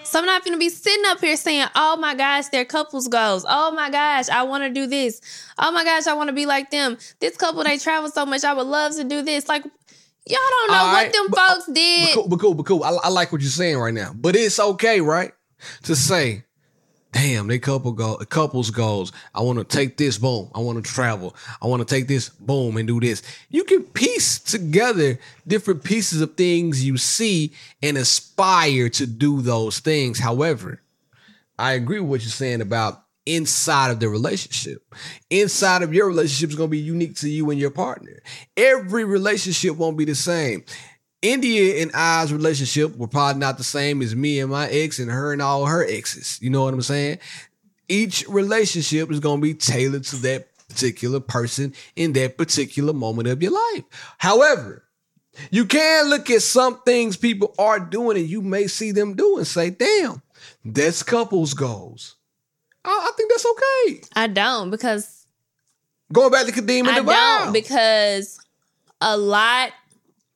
[SPEAKER 3] So I'm not gonna be sitting up here saying, "Oh my gosh, their couples goals. Oh my gosh, I want to do this. Oh my gosh, I want to be like them. This couple they travel so much. I would love to do this." Like, y'all don't know
[SPEAKER 1] All
[SPEAKER 3] what
[SPEAKER 1] right,
[SPEAKER 3] them
[SPEAKER 1] but- uh,
[SPEAKER 3] folks
[SPEAKER 1] but
[SPEAKER 3] did.
[SPEAKER 1] cool, but cool, but cool. I, I like what you're saying right now. But it's okay, right? To say, damn, they couple go couples goals. I want to take this, boom. I want to travel. I want to take this, boom, and do this. You can piece together different pieces of things you see and aspire to do those things. However, I agree with what you're saying about inside of the relationship. Inside of your relationship is going to be unique to you and your partner. Every relationship won't be the same. India and I's relationship were probably not the same as me and my ex and her and all her exes. You know what I'm saying? Each relationship is going to be tailored to that particular person in that particular moment of your life. However, you can look at some things people are doing and you may see them do and say, damn, that's couples goals. I, I think that's okay.
[SPEAKER 3] I don't because
[SPEAKER 1] Going back to Khadeen and
[SPEAKER 3] I
[SPEAKER 1] Devon.
[SPEAKER 3] don't because a lot.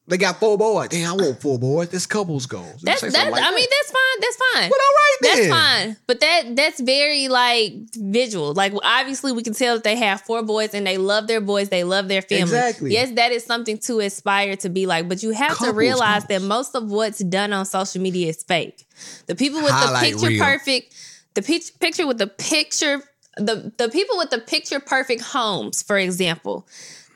[SPEAKER 1] they got four boys. Damn, I want four boys. This couples goals.
[SPEAKER 3] That's that's.
[SPEAKER 1] like
[SPEAKER 3] I
[SPEAKER 1] that.
[SPEAKER 3] mean, that's fine. That's fine.
[SPEAKER 1] But all right then.
[SPEAKER 3] That's fine. But that that's very like visual. Like obviously we can tell that they have four boys and they love their boys, they love their family.
[SPEAKER 1] Exactly.
[SPEAKER 3] Yes, that is something to aspire to be like, but you have to realize
[SPEAKER 1] goals.
[SPEAKER 3] that most of what's done on social media is fake. The people with
[SPEAKER 1] Highlight
[SPEAKER 3] the picture
[SPEAKER 1] reel.
[SPEAKER 3] perfect, the picture with the picture, the the people with the picture perfect homes, for example,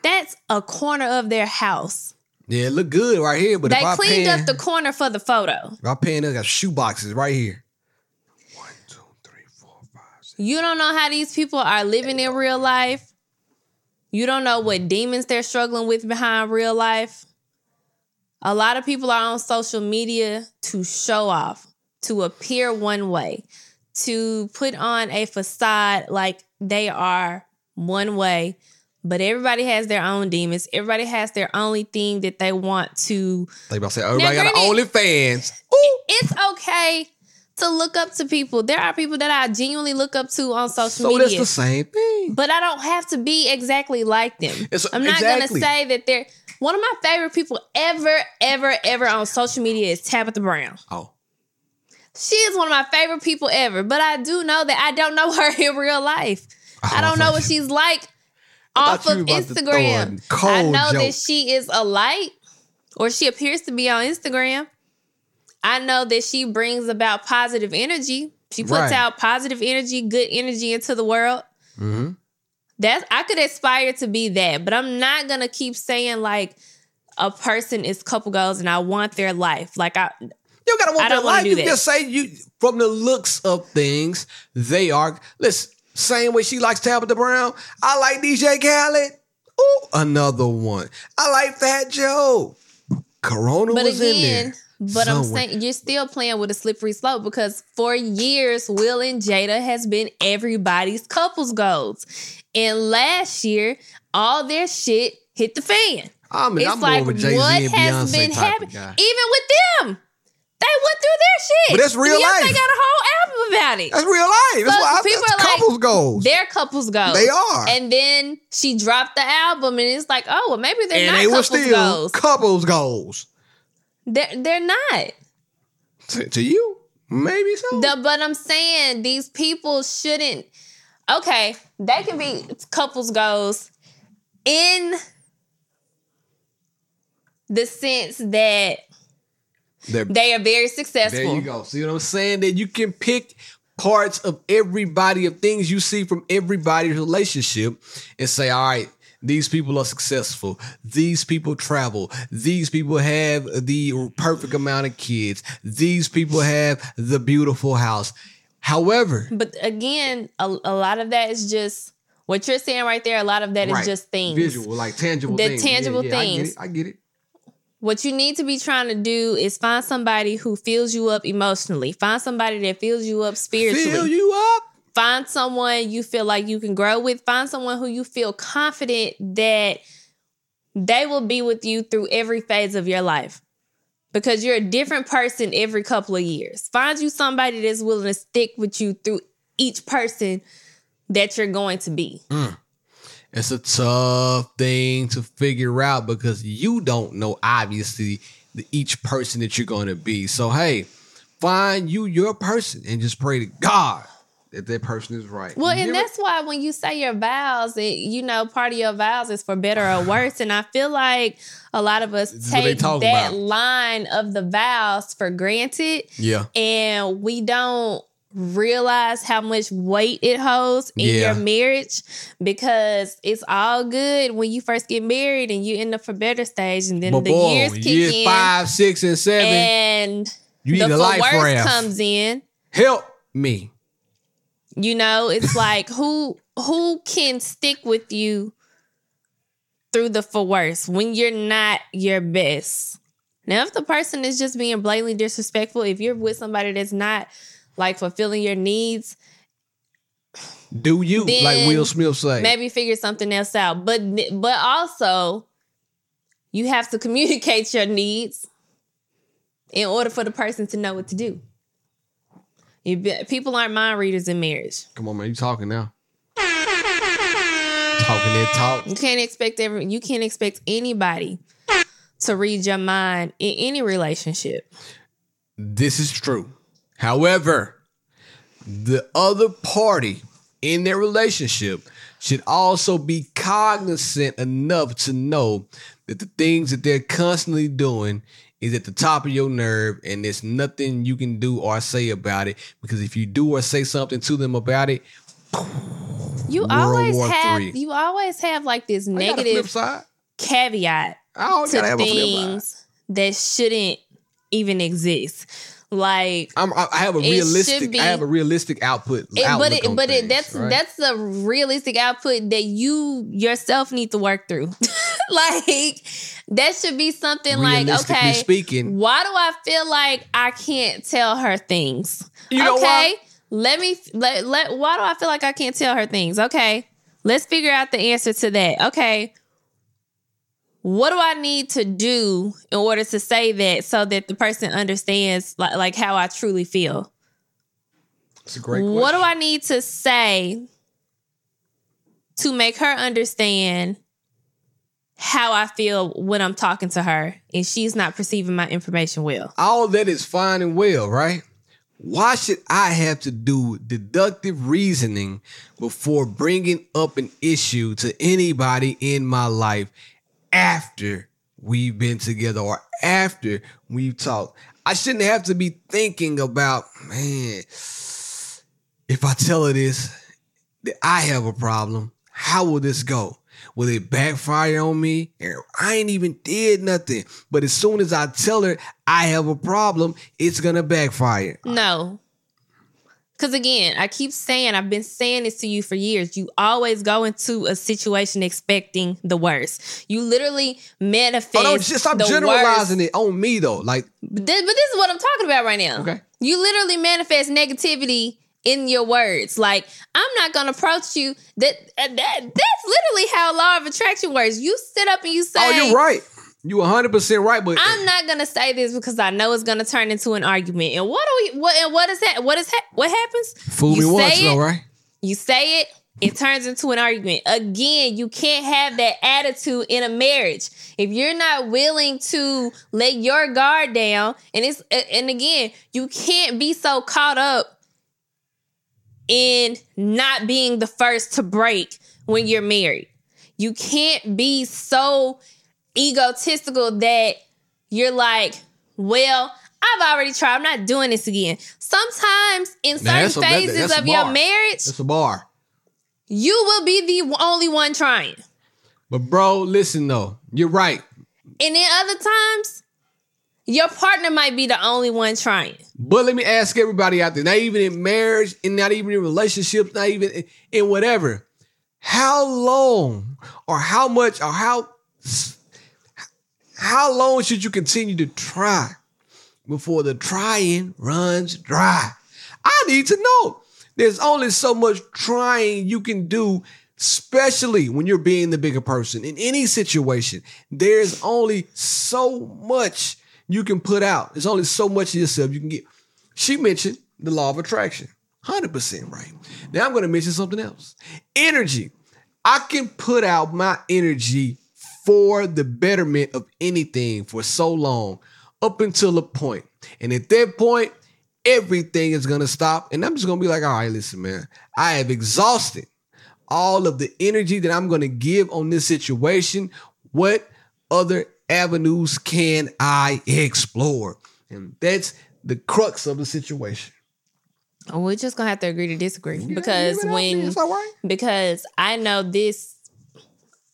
[SPEAKER 3] that's a corner of their house.
[SPEAKER 1] Yeah, it look good right here, but
[SPEAKER 3] they cleaned
[SPEAKER 1] pan,
[SPEAKER 3] up the corner for the photo.
[SPEAKER 1] if I pan, they got shoe boxes right here. One, two, three, four, five, six.
[SPEAKER 3] You don't know how these people are living in real life. You don't know what demons they're struggling with behind real life. A lot of people are on social media to show off, to appear one way, to put on a facade like they are one way, But everybody has their own demons. Everybody has their only thing that they want to.
[SPEAKER 1] They about to say everybody got
[SPEAKER 3] granted-
[SPEAKER 1] OnlyFans.
[SPEAKER 3] It's okay to look up to people. There are people that I genuinely look up to on social media.
[SPEAKER 1] So that's the same thing.
[SPEAKER 3] but I don't have to be exactly like them.
[SPEAKER 1] It's-
[SPEAKER 3] I'm not
[SPEAKER 1] exactly.
[SPEAKER 3] gonna say that they're one of my favorite people ever, ever, ever on social media is Tabitha Brown.
[SPEAKER 1] Oh,
[SPEAKER 3] She is one of my favorite people ever, but I do know that I don't know (laughs) her in real life.
[SPEAKER 1] Oh,
[SPEAKER 3] I don't
[SPEAKER 1] I
[SPEAKER 3] know what
[SPEAKER 1] you-
[SPEAKER 3] she's like off of
[SPEAKER 1] were about to throw a
[SPEAKER 3] Instagram. I know that she is a light, or she appears to be on Instagram. I know that she brings about positive energy. She puts
[SPEAKER 1] Right.
[SPEAKER 3] out positive energy, good energy into the world.
[SPEAKER 1] Mhm.
[SPEAKER 3] That's I could aspire to be that, but I'm not gonna keep saying like a person is couple goals and I want their life. Like I
[SPEAKER 1] You gotta want
[SPEAKER 3] I
[SPEAKER 1] their life. You
[SPEAKER 3] that.
[SPEAKER 1] just say you from the looks of things, they are. Listen, same way she likes Tabitha Brown. I like DJ Khaled. Ooh, another one. I like Fat Joe. Corona
[SPEAKER 3] But
[SPEAKER 1] was in
[SPEAKER 3] again,
[SPEAKER 1] there.
[SPEAKER 3] but I'm saying you're still playing with a slippery slope because for years, Will and Jada has been everybody's couples goals. And last year, all their shit hit the fan.
[SPEAKER 1] I mean,
[SPEAKER 3] it's
[SPEAKER 1] I'm
[SPEAKER 3] like
[SPEAKER 1] more of a Jay Z
[SPEAKER 3] what
[SPEAKER 1] and
[SPEAKER 3] has
[SPEAKER 1] Beyonce
[SPEAKER 3] been happening. Even with them, they went through their shit.
[SPEAKER 1] But that's real life.
[SPEAKER 3] They got a whole album about it.
[SPEAKER 1] That's real life. That's
[SPEAKER 3] So
[SPEAKER 1] why I,
[SPEAKER 3] people
[SPEAKER 1] that's
[SPEAKER 3] are like,
[SPEAKER 1] couples goals.
[SPEAKER 3] Their couples goals.
[SPEAKER 1] They are.
[SPEAKER 3] And then she dropped the album, and it's like, oh well, maybe they're
[SPEAKER 1] and
[SPEAKER 3] not
[SPEAKER 1] they were
[SPEAKER 3] couples
[SPEAKER 1] still
[SPEAKER 3] goals.
[SPEAKER 1] couples goals.
[SPEAKER 3] They're they're not.
[SPEAKER 1] To, to you, maybe so.
[SPEAKER 3] The, but I'm saying these people shouldn't. Okay, they can be couples goals in the sense that
[SPEAKER 1] They're
[SPEAKER 3] they are very successful.
[SPEAKER 1] There you go. See what I'm saying? That you can pick parts of everybody of things you see from everybody's relationship and say, all right, these people are successful. These people travel. These people have the perfect amount of kids. These people have the beautiful house. However,
[SPEAKER 3] But again, a, a lot of that is just what you're saying right there. A lot of that is
[SPEAKER 1] right,
[SPEAKER 3] just things.
[SPEAKER 1] visual, like tangible
[SPEAKER 3] The
[SPEAKER 1] things.
[SPEAKER 3] tangible
[SPEAKER 1] Yeah, yeah,
[SPEAKER 3] things.
[SPEAKER 1] I get it. I get it.
[SPEAKER 3] What you need to be trying to do is find somebody who fills you up emotionally. Find somebody that fills you up spiritually.
[SPEAKER 1] Fill you up.
[SPEAKER 3] find someone you feel like you can grow with find someone who you feel confident that they will be with you through every phase of your life because you're a different person every couple of years find you somebody that's willing to stick with you through each person that you're going to be mm.
[SPEAKER 1] It's a tough thing to figure out because you don't know obviously the, each person that you're going to be. So hey, find you your person and just pray to God that that person is right.
[SPEAKER 3] well
[SPEAKER 1] You
[SPEAKER 3] and that's why when you say your vows it, you know part of your vows is for better or (sighs) worse and i feel like a lot of us
[SPEAKER 1] This is what they
[SPEAKER 3] take that
[SPEAKER 1] about.
[SPEAKER 3] line of the vows for granted
[SPEAKER 1] yeah.
[SPEAKER 3] and we don't realize how much weight it holds in
[SPEAKER 1] Yeah.
[SPEAKER 3] your marriage because it's all good when you first get married and you end up for better stage and then
[SPEAKER 1] But
[SPEAKER 3] the
[SPEAKER 1] boy,
[SPEAKER 3] years kick
[SPEAKER 1] years
[SPEAKER 3] in
[SPEAKER 1] five, six, and seven,
[SPEAKER 3] and
[SPEAKER 1] you need
[SPEAKER 3] the
[SPEAKER 1] a
[SPEAKER 3] for
[SPEAKER 1] life raft.
[SPEAKER 3] comes in
[SPEAKER 1] Help me.
[SPEAKER 3] you know it's like who who can stick with you through the for worse when you're not your best now if the person is just being blatantly disrespectful if you're with somebody that's not like fulfilling your needs
[SPEAKER 1] Do you
[SPEAKER 3] Then
[SPEAKER 1] like Will Smith say?
[SPEAKER 3] maybe figure something else out. But but also, you have to (laughs) communicate your needs in order for the person to know what to do. You be, people aren't mind readers in marriage.
[SPEAKER 1] Come on, man, you talking now? Talking that talk.
[SPEAKER 3] You can't expect every you can't expect anybody to read your mind in any relationship.
[SPEAKER 1] This is true. However, the other party in their relationship should also be cognizant enough to know that the things that they're constantly doing is at the top of your nerve and there's nothing you can do or say about it because if you do or say something to them about it,
[SPEAKER 3] You
[SPEAKER 1] World
[SPEAKER 3] always
[SPEAKER 1] War
[SPEAKER 3] have
[SPEAKER 1] III.
[SPEAKER 3] you always have like this oh,
[SPEAKER 1] I got a flip
[SPEAKER 3] negative caveat
[SPEAKER 1] oh, always
[SPEAKER 3] to
[SPEAKER 1] gotta have a flip side.
[SPEAKER 3] things that shouldn't even exist. Like
[SPEAKER 1] I'm, I have a realistic.
[SPEAKER 3] be-
[SPEAKER 1] I have a realistic output.
[SPEAKER 3] It, but it, but it, that's
[SPEAKER 1] right?
[SPEAKER 3] that's the realistic output that you yourself need to work through. (laughs) like that should be something like okay,
[SPEAKER 1] speaking.
[SPEAKER 3] why do I feel like I can't tell her things?
[SPEAKER 1] You know
[SPEAKER 3] okay,
[SPEAKER 1] why?
[SPEAKER 3] let me let, let why do I feel like I can't tell her things? Okay, let's figure out the answer to that. Okay. What do I need to do in order to say that so that the person understands like, like how I truly feel?
[SPEAKER 1] It's a great
[SPEAKER 3] What do. I need to say to make her understand how I feel when I'm talking to her and she's not perceiving my information well?
[SPEAKER 1] All that is fine and well, right? Why should I have to do deductive reasoning before bringing up an issue to anybody in my life after we've been together or after we've talked? I shouldn't have to be thinking about, man, if I tell her this, that I have a problem, how will this go? Will it backfire on me? And I ain't even did nothing. But as soon as I tell her I have a problem, it's gonna backfire.
[SPEAKER 3] No. Because again, I keep saying, I've been saying this to you for years. You always go into a situation expecting the worst. You literally manifest.
[SPEAKER 1] Oh no, just stop generalizing
[SPEAKER 3] worst.
[SPEAKER 1] it on me though. Like,
[SPEAKER 3] But this, but this is what I'm talking about right now.
[SPEAKER 1] Okay.
[SPEAKER 3] You literally manifest negativity in your words. Like, I'm not gonna approach you. That, that that's literally how law of attraction works. You sit up and you oh, say,
[SPEAKER 1] oh, you're right. You 100 percent right. But
[SPEAKER 3] I'm not gonna say this because I know it's gonna turn into an argument. And what do we? What and what is that? What is ha- what happens?
[SPEAKER 1] fool me
[SPEAKER 3] you
[SPEAKER 1] once
[SPEAKER 3] say
[SPEAKER 1] though,
[SPEAKER 3] it,
[SPEAKER 1] right?
[SPEAKER 3] You say it, it turns into an argument. Again, you can't have that attitude in a marriage if you're not willing to let your guard down. And it's and again, you can't be so caught up in not being the first to break when you're married. You can't be so egotistical that you're like, well, I've already tried. I'm not doing this again. Sometimes in certain
[SPEAKER 1] Now, that's a- that-
[SPEAKER 3] phases
[SPEAKER 1] that's
[SPEAKER 3] of your marriage,
[SPEAKER 1] That's a bar.
[SPEAKER 3] you will be the only one trying.
[SPEAKER 1] But bro, listen though, you're right.
[SPEAKER 3] And then other times, your partner might be the only one trying.
[SPEAKER 1] But let me ask everybody out there, not even in marriage, and not even in relationships, not even in, in whatever. How long or how much or how how long should you continue to try before the trying runs dry? I need to know. There's only so much trying you can do, especially when you're being the bigger person. In any situation, there's only so much you can put out. There's only so much of yourself you can get. She mentioned the law of attraction. 100% right. Now I'm going to mention something else. Energy. I can put out my energy for the betterment of anything for so long up until a point. And at that point, everything is going to stop. And I'm just going to be like, all right, listen, man, I have exhausted all of the energy that I'm going to give on this situation. What other avenues can I explore? And that's the crux of the situation.
[SPEAKER 3] We're just gonna have to agree to disagree because
[SPEAKER 1] Leave it out there,
[SPEAKER 3] when because I know this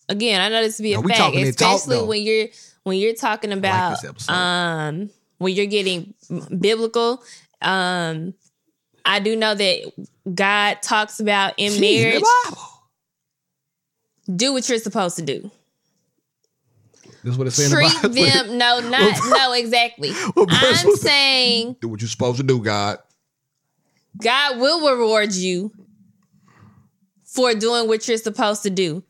[SPEAKER 3] again, I know this to be a
[SPEAKER 1] we
[SPEAKER 3] fact,
[SPEAKER 1] that talk,
[SPEAKER 3] especially when you're when you're talking about
[SPEAKER 1] episode.
[SPEAKER 3] um when you're getting biblical. Um I do know that God talks about in
[SPEAKER 1] Jeez,
[SPEAKER 3] marriage,
[SPEAKER 1] the Bible.
[SPEAKER 3] do what you're supposed to do.
[SPEAKER 1] This is what it's saying
[SPEAKER 3] Treat them, no, (laughs) not no, exactly. (laughs) I'm saying
[SPEAKER 1] Do what you're supposed to do, God.
[SPEAKER 3] God will reward you for doing what you're supposed to do.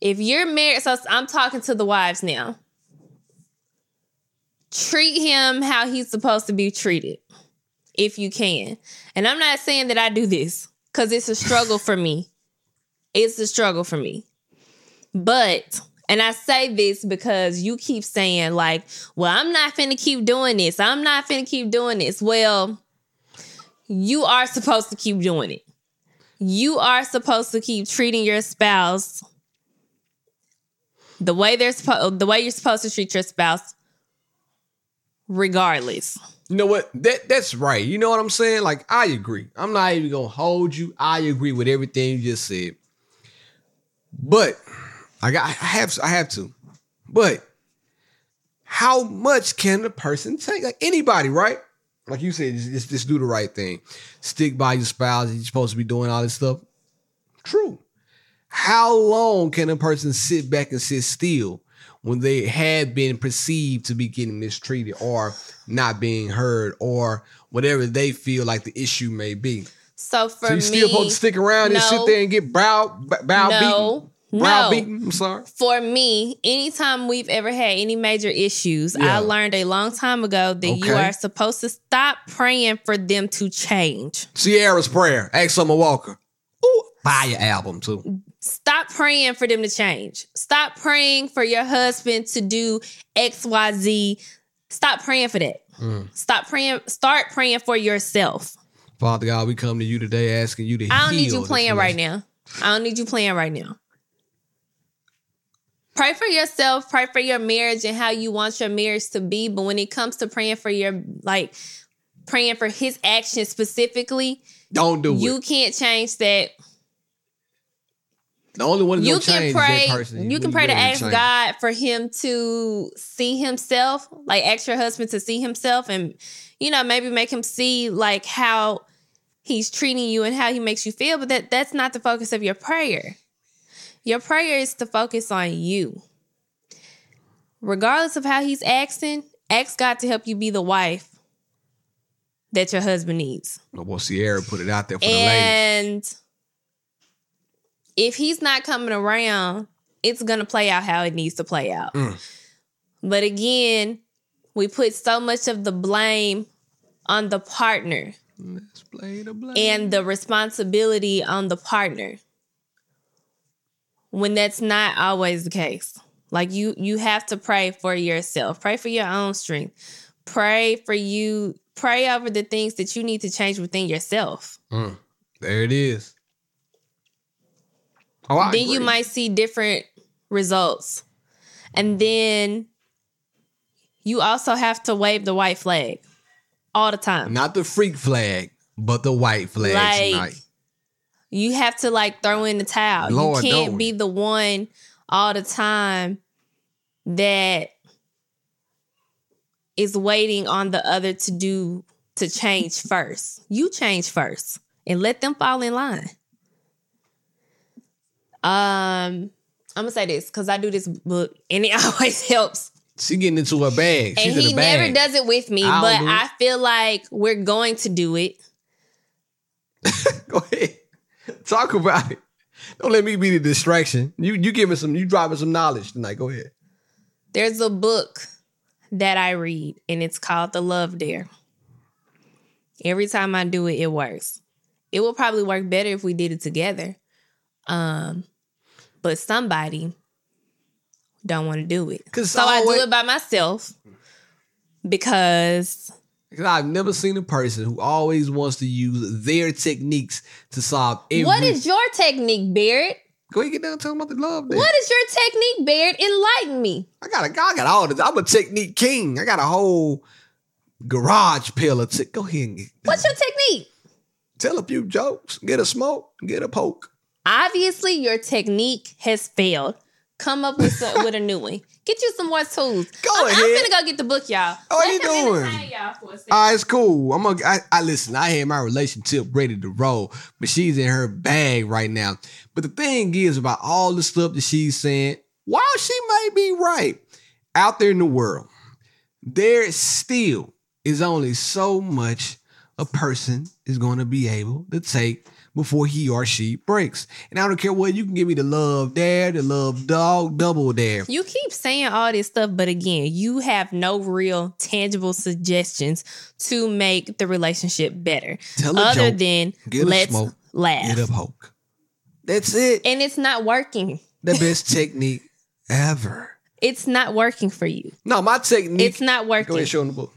[SPEAKER 3] If you're married, so I'm talking to the wives now. Treat him how he's supposed to be treated, if you can. And I'm not saying that I do this because it's a struggle for me. It's a struggle for me. But, and I say this because you keep saying, like, well, I'm not finna keep doing this. I'm not finna keep doing this. Well, you are supposed to keep doing it. You are supposed to keep treating your spouse the way they're the way you're supposed to treat your spouse regardless.
[SPEAKER 1] You know what? That that's right. You know what I'm saying? Like I agree. I'm not even gonna hold you. I agree with everything you just said. But I got I have I have to. But how much can a person take? Like anybody, right? Like you said, just, just do the right thing. Stick by your spouse. You're supposed to be doing all this stuff. True. How long can a person sit back and sit still when they have been perceived to be getting mistreated or not being heard or whatever they feel like the issue may be?
[SPEAKER 3] So for
[SPEAKER 1] So you
[SPEAKER 3] me,
[SPEAKER 1] still supposed to stick around and sit there and get brow brow
[SPEAKER 3] no,
[SPEAKER 1] beaten? Brow
[SPEAKER 3] no.
[SPEAKER 1] beaten. I'm sorry.
[SPEAKER 3] For me, anytime we've ever had any major issues,
[SPEAKER 1] Yeah.
[SPEAKER 3] I learned a long time ago that you are supposed to stop praying for them to change.
[SPEAKER 1] Ciara's prayer. Ask Summer Walker. Ooh, fire album too.
[SPEAKER 3] Stop praying for them to change. Stop praying for your husband to do XYZ. Stop praying for that.
[SPEAKER 1] Mm.
[SPEAKER 3] Stop praying. Start praying for yourself.
[SPEAKER 1] Father God, we come to you today asking you to.
[SPEAKER 3] I don't need you playing right now. I don't need you playing right now. Pray for yourself, pray for your marriage and how you want your marriage to be. But when it comes to praying for your, like, praying for his actions specifically,
[SPEAKER 1] Don't do
[SPEAKER 3] you
[SPEAKER 1] it.
[SPEAKER 3] You can't change that.
[SPEAKER 1] The only one
[SPEAKER 3] You can pray.
[SPEAKER 1] person.
[SPEAKER 3] You can pray to ask
[SPEAKER 1] change.
[SPEAKER 3] God for him to see himself, like ask your husband to see himself and, you know, maybe make him see like how he's treating you and how he makes you feel. But that that's not the focus of your prayer. Your prayer is to focus on you. Regardless of how he's acting, ask God to help you be the wife that your husband needs.
[SPEAKER 1] Well, Ciara put it out there for the ladies.
[SPEAKER 3] If he's not coming around, it's going to play out how it needs to play out.
[SPEAKER 1] Mm.
[SPEAKER 3] But again, we put so much of the blame on the partner
[SPEAKER 1] Let's play the blame.
[SPEAKER 3] and the responsibility on the partner when that's not always the case. Like you you have to pray for yourself. Pray for your own strength. Pray for you pray over the things that you need to change within yourself.
[SPEAKER 1] Mm. There it is. Oh, I
[SPEAKER 3] then you might see different results. And then you also have to wave the white flag all the time.
[SPEAKER 1] not the freak flag, but the white flag
[SPEAKER 3] Like,
[SPEAKER 1] tonight.
[SPEAKER 3] You have to like throw in the towel.
[SPEAKER 1] Lord,
[SPEAKER 3] you can't be the one all the time that is waiting on the other to do to change first. You change first and let them fall in line. Um, I'm gonna say this because I do this book and it (laughs) always helps.
[SPEAKER 1] She getting into her bag. She's
[SPEAKER 3] and he
[SPEAKER 1] bag.
[SPEAKER 3] never does it with me,
[SPEAKER 1] I
[SPEAKER 3] but
[SPEAKER 1] do.
[SPEAKER 3] I feel like we're going to do it. (laughs)
[SPEAKER 1] Go ahead. Talk about it. Don't let me be the distraction. You you giving some you dropping some knowledge tonight. Go ahead.
[SPEAKER 3] There's a book that I read, and it's called The Love Dare. Every time I do it, it works. It will probably work better if we did it together. Um, but somebody don't want to do it. So I
[SPEAKER 1] always-
[SPEAKER 3] do it by myself because
[SPEAKER 1] because I've never seen a person who always wants to use their techniques to solve every.
[SPEAKER 3] what is your technique, Barrett?
[SPEAKER 1] Go ahead, get down tell talking about the love. Day.
[SPEAKER 3] What is your technique, Barrett? Enlighten me.
[SPEAKER 1] I got a, I got all this. I'm a technique king. I got a whole garage pillar. To, go ahead and get,
[SPEAKER 3] What's your technique?
[SPEAKER 1] tell a few jokes. Get a smoke. Get a poke.
[SPEAKER 3] Obviously, your technique has failed. Come up with some, with a new one. Get you some more tools.
[SPEAKER 1] Go
[SPEAKER 3] I'm,
[SPEAKER 1] ahead.
[SPEAKER 3] I'm gonna go get the book, y'all.
[SPEAKER 1] Oh,
[SPEAKER 3] Let
[SPEAKER 1] you doing?
[SPEAKER 3] entertain y'all for a second.
[SPEAKER 1] All right, it's cool. I'm gonna. I, I listen. I had my relationship ready to roll, but she's in her bag right now. But the thing is about all the stuff that she's saying, while she may be right out there in the world, there still is only so much a person is going to be able to take before he or she breaks. And I don't care what you can give me the love dad, the love dog, double dare.
[SPEAKER 3] You keep saying all this stuff, but again, you have no real tangible suggestions to make the relationship better,
[SPEAKER 1] Tell a
[SPEAKER 3] other
[SPEAKER 1] joke,
[SPEAKER 3] than
[SPEAKER 1] get a
[SPEAKER 3] let's
[SPEAKER 1] smoke,
[SPEAKER 3] laugh.
[SPEAKER 1] Get a poke. That's it.
[SPEAKER 3] And it's not working.
[SPEAKER 1] the best (laughs) technique ever.
[SPEAKER 3] It's not working for you.
[SPEAKER 1] No, my technique.
[SPEAKER 3] It's not
[SPEAKER 1] Go
[SPEAKER 3] working.
[SPEAKER 1] ahead, show them the book.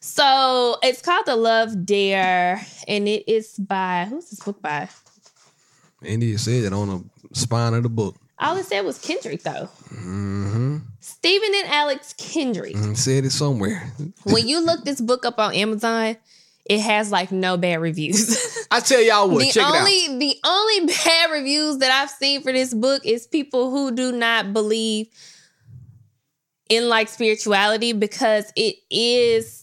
[SPEAKER 3] So it's called The Love Dare, and it is by who's this book by?
[SPEAKER 1] India said it on the spine of the book.
[SPEAKER 3] All it said was Kendrick, though.
[SPEAKER 1] Mm-hmm.
[SPEAKER 3] Stephen and Alex Kendrick.
[SPEAKER 1] And said it somewhere. (laughs)
[SPEAKER 3] when you look this book up on Amazon, it has like no bad reviews.
[SPEAKER 1] I tell y'all what, (laughs)
[SPEAKER 3] the
[SPEAKER 1] check
[SPEAKER 3] only the only bad reviews that I've seen for this book is people who do not believe in like spirituality because it is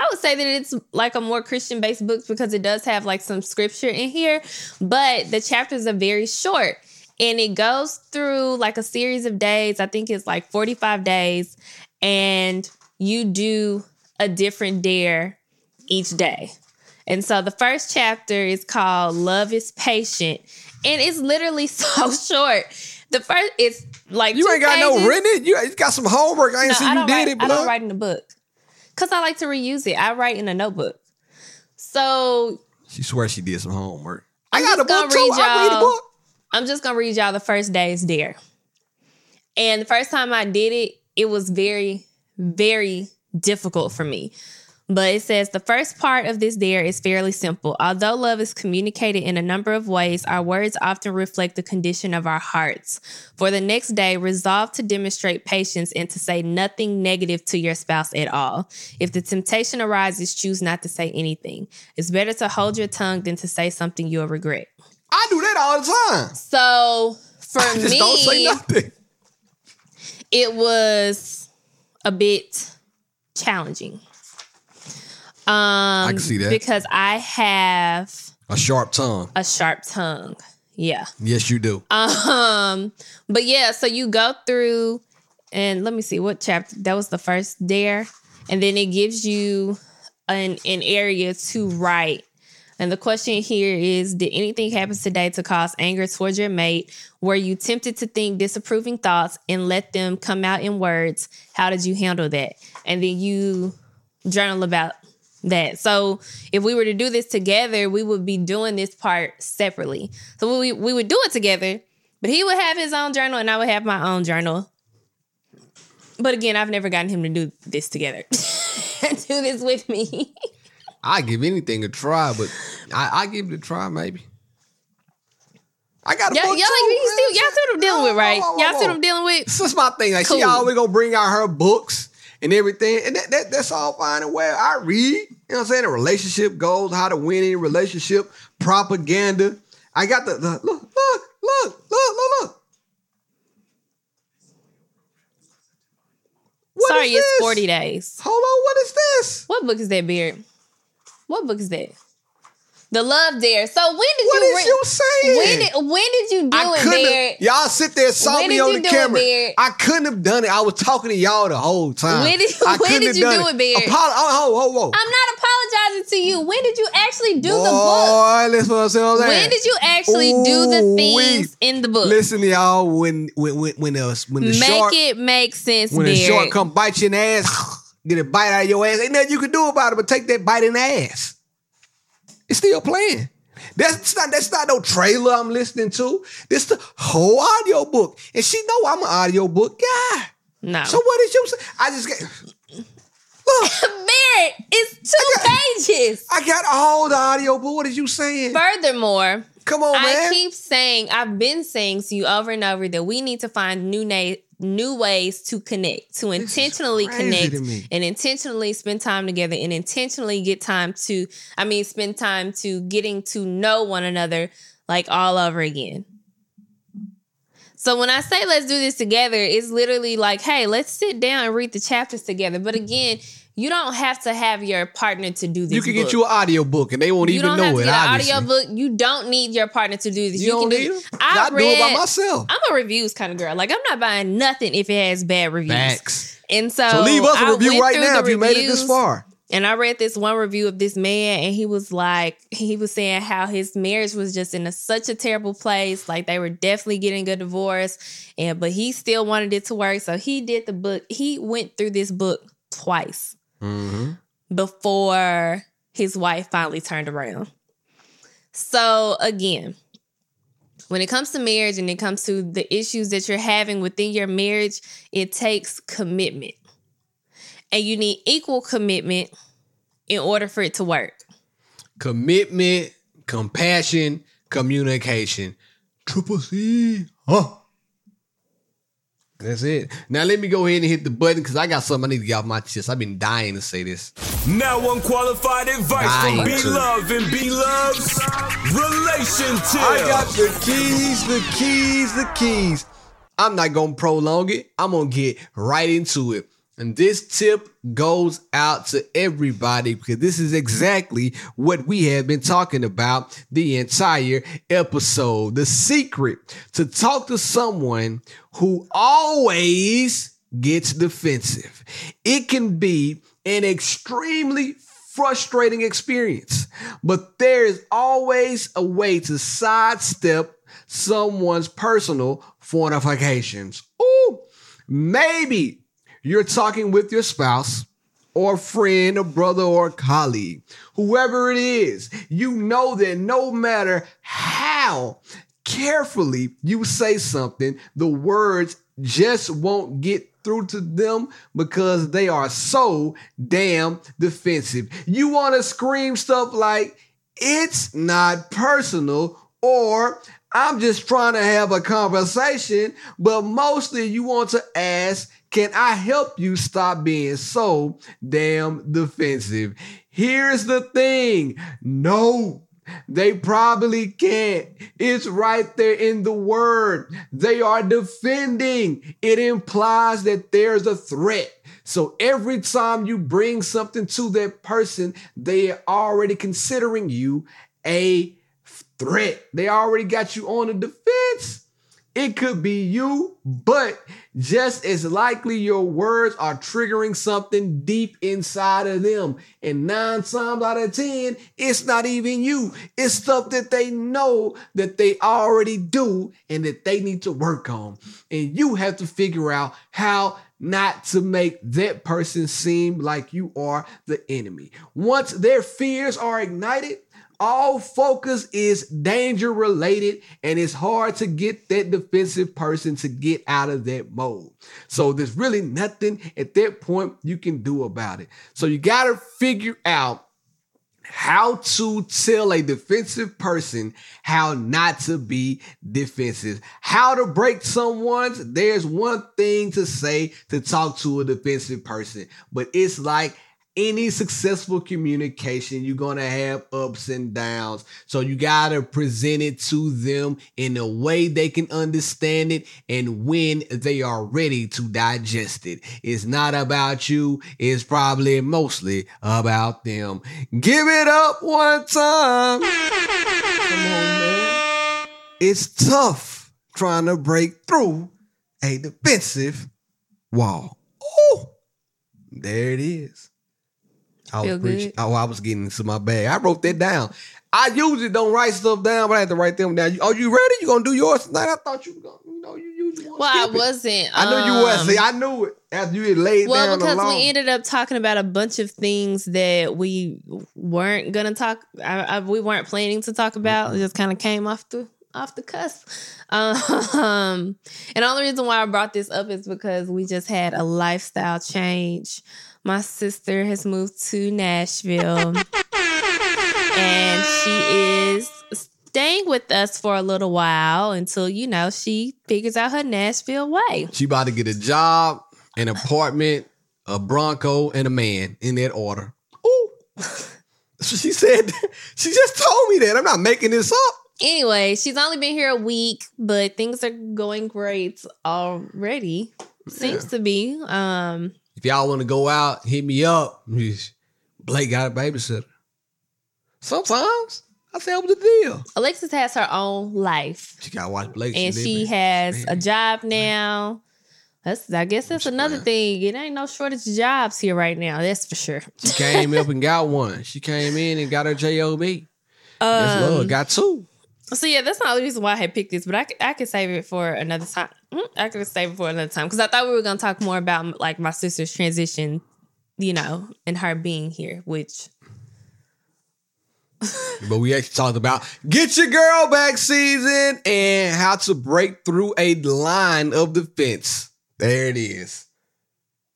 [SPEAKER 3] I would say that it's like a more Christian based book because it does have like some scripture in here, but the chapters are very short and it goes through like a series of days. I think it's like 45 days and you do a different dare each day. And so the first chapter is called Love is Patient. And it's literally (laughs) so short. The first it's like
[SPEAKER 1] You ain't got no
[SPEAKER 3] pages.
[SPEAKER 1] written. You you got some homework. I ain't
[SPEAKER 3] No,
[SPEAKER 1] see
[SPEAKER 3] I
[SPEAKER 1] you did
[SPEAKER 3] write,
[SPEAKER 1] it,
[SPEAKER 3] I
[SPEAKER 1] blood.
[SPEAKER 3] don't write in the book. Cause I like to reuse it. I write in a notebook. So
[SPEAKER 1] She swears she did some homework. I
[SPEAKER 3] I'm
[SPEAKER 1] got a book too.
[SPEAKER 3] read
[SPEAKER 1] I read a book.
[SPEAKER 3] I'm just gonna read y'all the first day's dare. And the first time I did it, it was very, very difficult for me. But it says the first part of this dare is fairly simple. Although love is communicated in a number of ways, our words often reflect the condition of our hearts. For the next day, resolve to demonstrate patience and to say nothing negative to your spouse at all. If the temptation arises, choose not to say anything. It's better to hold your tongue than to say something you'll regret.
[SPEAKER 1] I do that all the time.
[SPEAKER 3] So for
[SPEAKER 1] I just
[SPEAKER 3] me,
[SPEAKER 1] don't say nothing.
[SPEAKER 3] it was a bit challenging. Um,
[SPEAKER 1] can see that.
[SPEAKER 3] because I have
[SPEAKER 1] A sharp tongue.
[SPEAKER 3] a sharp tongue. Yeah.
[SPEAKER 1] Yes, you do.
[SPEAKER 3] Um, but yeah, so you go through and let me see what chapter that was the first dare, and then it gives you an an area to write. And the question here is Did anything happen today to cause anger towards your mate? Were you tempted to think disapproving thoughts and let them come out in words? How did you handle that? And then you journal about that. So if we were to do this together, we would be doing this part separately. So we we would do it together, but he would have his own journal and I would have my own journal. But again, I've never gotten him to do this together. (laughs) do this with me.
[SPEAKER 1] I give anything a try, but I, I give it a try maybe. I got a
[SPEAKER 3] y'all, y'all like you see, y'all see what I'm dealing with, right? Y'all see what. I'm dealing with?
[SPEAKER 1] This is my thing. Like she
[SPEAKER 3] Cool.
[SPEAKER 1] always gonna bring out her books and everything, and that, that that's all fine and well. I read, you know what I'm saying? The relationship goals, how to win in relationship, propaganda. I got the, the look, look, look, look, look, look. What
[SPEAKER 3] Sorry, it's
[SPEAKER 1] this?
[SPEAKER 3] 40 days.
[SPEAKER 1] Hold on, what is this?
[SPEAKER 3] What book is that, Beard? What book is that? The Love Dare. So when did
[SPEAKER 1] What
[SPEAKER 3] you
[SPEAKER 1] is
[SPEAKER 3] re-
[SPEAKER 1] you saying?
[SPEAKER 3] when did when did you do
[SPEAKER 1] I
[SPEAKER 3] it,
[SPEAKER 1] have, y'all sit there and saw
[SPEAKER 3] When
[SPEAKER 1] me on the
[SPEAKER 3] do it,
[SPEAKER 1] camera. I couldn't have done it. I was talking to y'all the whole time.
[SPEAKER 3] When did-
[SPEAKER 1] I (laughs)
[SPEAKER 3] when did you do it, Beard?
[SPEAKER 1] Apolo- oh, oh, oh, oh.
[SPEAKER 3] I'm not apologizing to you. When did you actually do the book?
[SPEAKER 1] Listen what I'm saying.
[SPEAKER 3] When did you actually do the
[SPEAKER 1] Ooh,
[SPEAKER 3] things
[SPEAKER 1] wee.
[SPEAKER 3] in the book?
[SPEAKER 1] Listen, y'all. When when when when the when the
[SPEAKER 3] Make
[SPEAKER 1] shark
[SPEAKER 3] it make sense,
[SPEAKER 1] when the
[SPEAKER 3] Beard.
[SPEAKER 1] shark come bite your ass, get a bite out of your ass. Ain't nothing you can do about it but take that bite in the ass. It's still playing. That's not that's not no trailer I'm listening to. This the whole audio book, and she know I'm an audio book guy.
[SPEAKER 3] no.
[SPEAKER 1] So what is you say? I just get look. (laughs)
[SPEAKER 3] It's two pages.
[SPEAKER 1] I got all the audio book. What is you saying?
[SPEAKER 3] Furthermore,
[SPEAKER 1] Come on,
[SPEAKER 3] I keep saying, I've been saying to you over and over that we need to find new na- new ways to connect, to intentionally connect
[SPEAKER 1] to
[SPEAKER 3] and intentionally spend time together and intentionally get time to, I mean, spend time to getting to know one another like all over again. So when I say let's do this together, it's literally like, hey, let's sit down and read the chapters together. But again, you don't have to have your partner to do this.
[SPEAKER 1] you can
[SPEAKER 3] book.
[SPEAKER 1] get you an audio book, and they won't
[SPEAKER 3] You
[SPEAKER 1] even know it. obviously.
[SPEAKER 3] audio book. You don't need your partner to do this.
[SPEAKER 1] You,
[SPEAKER 3] You,
[SPEAKER 1] don't
[SPEAKER 3] can
[SPEAKER 1] need
[SPEAKER 3] do.
[SPEAKER 1] it.
[SPEAKER 3] I,
[SPEAKER 1] I do it by myself.
[SPEAKER 3] I'm a reviews kind of girl. Like I'm not buying nothing if it has bad reviews.
[SPEAKER 1] Facts.
[SPEAKER 3] And so,
[SPEAKER 1] So leave us a
[SPEAKER 3] I
[SPEAKER 1] review right now if you made it this far.
[SPEAKER 3] And I read this one review of this man, and he was like, he was saying how his marriage was just in a, such a terrible place. Like they were definitely getting a divorce, and but he still wanted it to work. So he did the book. He went through this book twice
[SPEAKER 1] Mm-hmm.
[SPEAKER 3] before his wife finally turned around. So again, when it comes to marriage and it comes to the issues that you're having within your marriage, it takes commitment. And you need equal commitment in order for it to work.
[SPEAKER 1] Commitment, compassion, communication. Triple C. Huh. That's it. Now let me go ahead and hit the button because I got something I need to get off my chest. I've been dying to say this.
[SPEAKER 4] Now unqualified advice from
[SPEAKER 1] Dying
[SPEAKER 4] B
[SPEAKER 1] to.
[SPEAKER 4] Love and B Love's relationship.
[SPEAKER 1] I got the keys, the keys, the keys. I'm not gonna prolong it. I'm gonna get right into it. And this tip goes out to everybody because this is exactly what we have been talking about the entire episode. The secret to talk to someone who always gets defensive. It can be an extremely frustrating experience. But there is always a way to sidestep someone's personal fortifications. Ooh, maybe you're talking with your spouse or friend, or brother, or colleague, whoever it is, you know that no matter how carefully you say something, the words just won't get through to them because they are so damn defensive. You want to scream stuff like, it's not personal, or I'm just trying to have a conversation, but mostly you want to ask, can I help you stop being so damn defensive? Here's the thing. No, they probably can't. It's right there in the word. They are defending. It implies that there's a threat. So every time you bring something to that person, they are already considering you a threat. They already got you on the defense. It could be you, but just as likely your words are triggering something deep inside of them. And nine times out of 10, it's not even you. It's stuff that they know that they already do and that they need to work on. And you have to figure out how not to make that person seem like you are the enemy. Once their fears are ignited, all focus is danger related and it's hard to get that defensive person to get out of that mode. So there's really nothing at that point you can do about it. So you got to figure out how to tell a defensive person how not to be defensive, how to break someone's. There's one thing to say to talk to a defensive person, but it's like any successful communication, you're going to have ups and downs. So you got to present it to them in a way they can understand it and when they are ready to digest it. It's not about you. It's probably mostly about them. Give it up one time. On. It's tough trying to break through a defensive wall. Oh, there it is. I was preaching. Oh, I was getting into my bag. I wrote that down. I usually don't write stuff down, but I had to write them down. Are you ready? You gonna do yours tonight? I thought you were gonna, you know, you usually want
[SPEAKER 3] Well, I wasn't.
[SPEAKER 1] I knew you was.
[SPEAKER 3] um,
[SPEAKER 1] See, I knew it after you had laid
[SPEAKER 3] Well,
[SPEAKER 1] down
[SPEAKER 3] Well,
[SPEAKER 1] because
[SPEAKER 3] we ended up talking about a bunch of things that we weren't gonna talk. I, I, we weren't planning to talk about. It just kind of came off the off the cusp. (laughs) Um, and the only reason why I brought this up is because we just had a lifestyle change. My sister has moved to Nashville, and she is staying with us for a little while until you know she figures out her Nashville way.
[SPEAKER 1] she about to get a job, an apartment, a Bronco, and a man in that order. Ooh. (laughs) She said, she just told me that. I'm not making this up.
[SPEAKER 3] Anyway, she's only been here a week, but things are going great already. Seems to be. Um,
[SPEAKER 1] If y'all want to go out, hit me up. Blake got a babysitter. Sometimes I say what the deal.
[SPEAKER 3] Alexis has her own life,
[SPEAKER 1] She got to watch Blake.
[SPEAKER 3] and she has a job now. That's, I guess that's another thing. It ain't no shortage of jobs here right now. That's for sure.
[SPEAKER 1] She came up and got one. She came in and got her job. That's love.
[SPEAKER 3] Um,
[SPEAKER 1] Got two.
[SPEAKER 3] so yeah, that's not the reason why I had picked this, but I could, I could save it for another time. Mm, I could save it for another time because I thought we were gonna talk more about like my sister's transition, you know, and her being here, which (laughs)
[SPEAKER 1] But we actually talked about get your girl back season and how to break through a line of defense. There it is.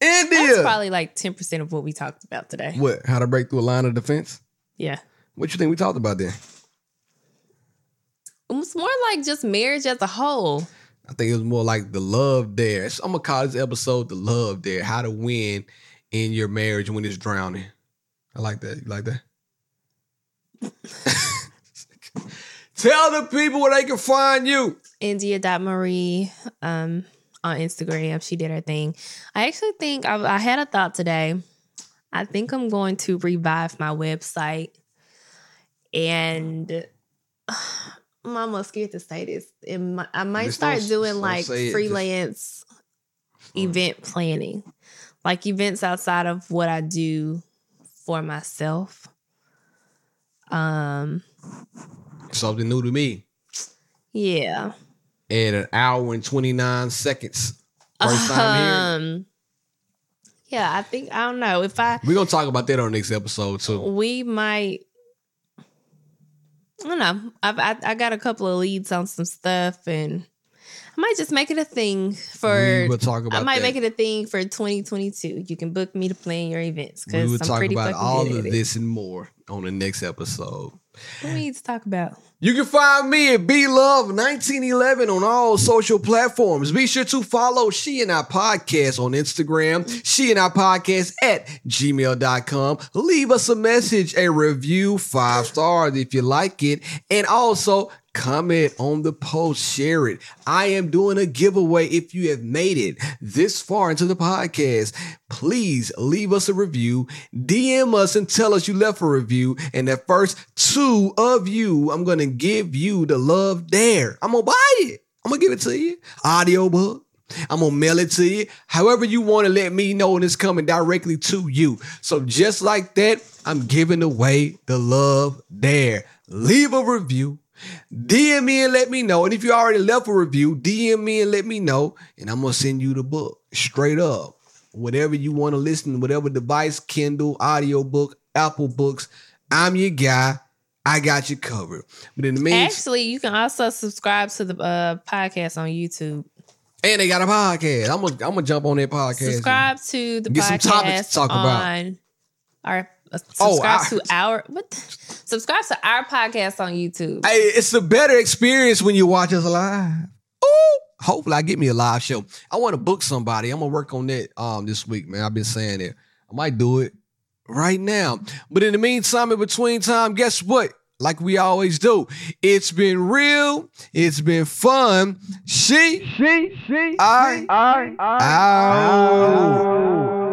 [SPEAKER 3] that's
[SPEAKER 1] India.
[SPEAKER 3] probably like ten percent of what we talked about today.
[SPEAKER 1] what? How to break through a line of defense?
[SPEAKER 3] Yeah.
[SPEAKER 1] What you think we talked about then?
[SPEAKER 3] It was more like just marriage as a whole.
[SPEAKER 1] I think it was more like the Love Dare. So I'm gonna call this episode the Love Dare. How to win in your marriage when it's drowning. I like that. You like that? (laughs) Tell the people where they can find you.
[SPEAKER 3] India.Marie um, on Instagram. She did her thing. I actually think I, I had a thought today. I think I'm going to revive my website. And I'm almost scared to say this. Mi- I might
[SPEAKER 1] Just
[SPEAKER 3] start
[SPEAKER 1] don't-
[SPEAKER 3] doing
[SPEAKER 1] don't
[SPEAKER 3] like
[SPEAKER 1] say it. Just-
[SPEAKER 3] freelance event planning, like events outside of what I do for myself. Um,
[SPEAKER 1] Something new to me.
[SPEAKER 3] yeah.
[SPEAKER 1] At an hour and 29 seconds. First time here.
[SPEAKER 3] Um, yeah, I think I don't know if I
[SPEAKER 1] We're gonna talk about that on the next episode too.
[SPEAKER 3] we might. I don't know. I've, I I got a couple of leads on some stuff, and I might just make it a thing for.
[SPEAKER 1] we will talk about
[SPEAKER 3] I might
[SPEAKER 1] that.
[SPEAKER 3] make it a thing for 2022. You can book me to plan your events
[SPEAKER 1] we
[SPEAKER 3] because
[SPEAKER 1] will
[SPEAKER 3] I'm
[SPEAKER 1] talk
[SPEAKER 3] pretty
[SPEAKER 1] about all of this and more on the next episode.
[SPEAKER 3] What we need to talk about?
[SPEAKER 1] You can find me at B Love 1911 on all social platforms. Be sure to follow She and I Podcast on Instagram, She and I Podcast at gmail.com. Leave us a message, a review, five stars if you like it, and also comment on the post, share it. I am doing a giveaway if you have made it this far into the podcast. Please leave us a review, DM us and tell us you left a review. And the first two of you, I'm going to give you the Love Dare. I'm going to buy it. I'm going to give it to you. Audiobook. I'm gonna mail it to you. However, you want to let me know, and it's coming directly to you. So, just like that, I'm giving away the Love Dare. Leave a review, DM me and let me know. And if you already left a review, DM me and let me know, and I'm gonna send you the book straight up. Whatever you want to listen, whatever device, Kindle, audiobook, Apple Books, I'm your guy. I got you covered. But in the meantime,
[SPEAKER 3] Actually, you can also subscribe to the uh, podcast on YouTube.
[SPEAKER 1] and they got a podcast. I'm gonna I'm gonna jump on that podcast.
[SPEAKER 3] Subscribe to the
[SPEAKER 1] Get some topics to talk about.
[SPEAKER 3] on our uh,
[SPEAKER 1] Oh,
[SPEAKER 3] subscribe
[SPEAKER 1] I-
[SPEAKER 3] to our what? Subscribe to our podcast on YouTube.
[SPEAKER 1] Hey, it's a better experience when you watch us live. Ooh, hopefully I get me a live show. I want to book somebody. I'm gonna work on that um this week, man. I've been saying it. I might do it right now. But in the meantime, in between time, guess what? Like we always do, it's been real. It's been fun. She, she, she, I, I, I,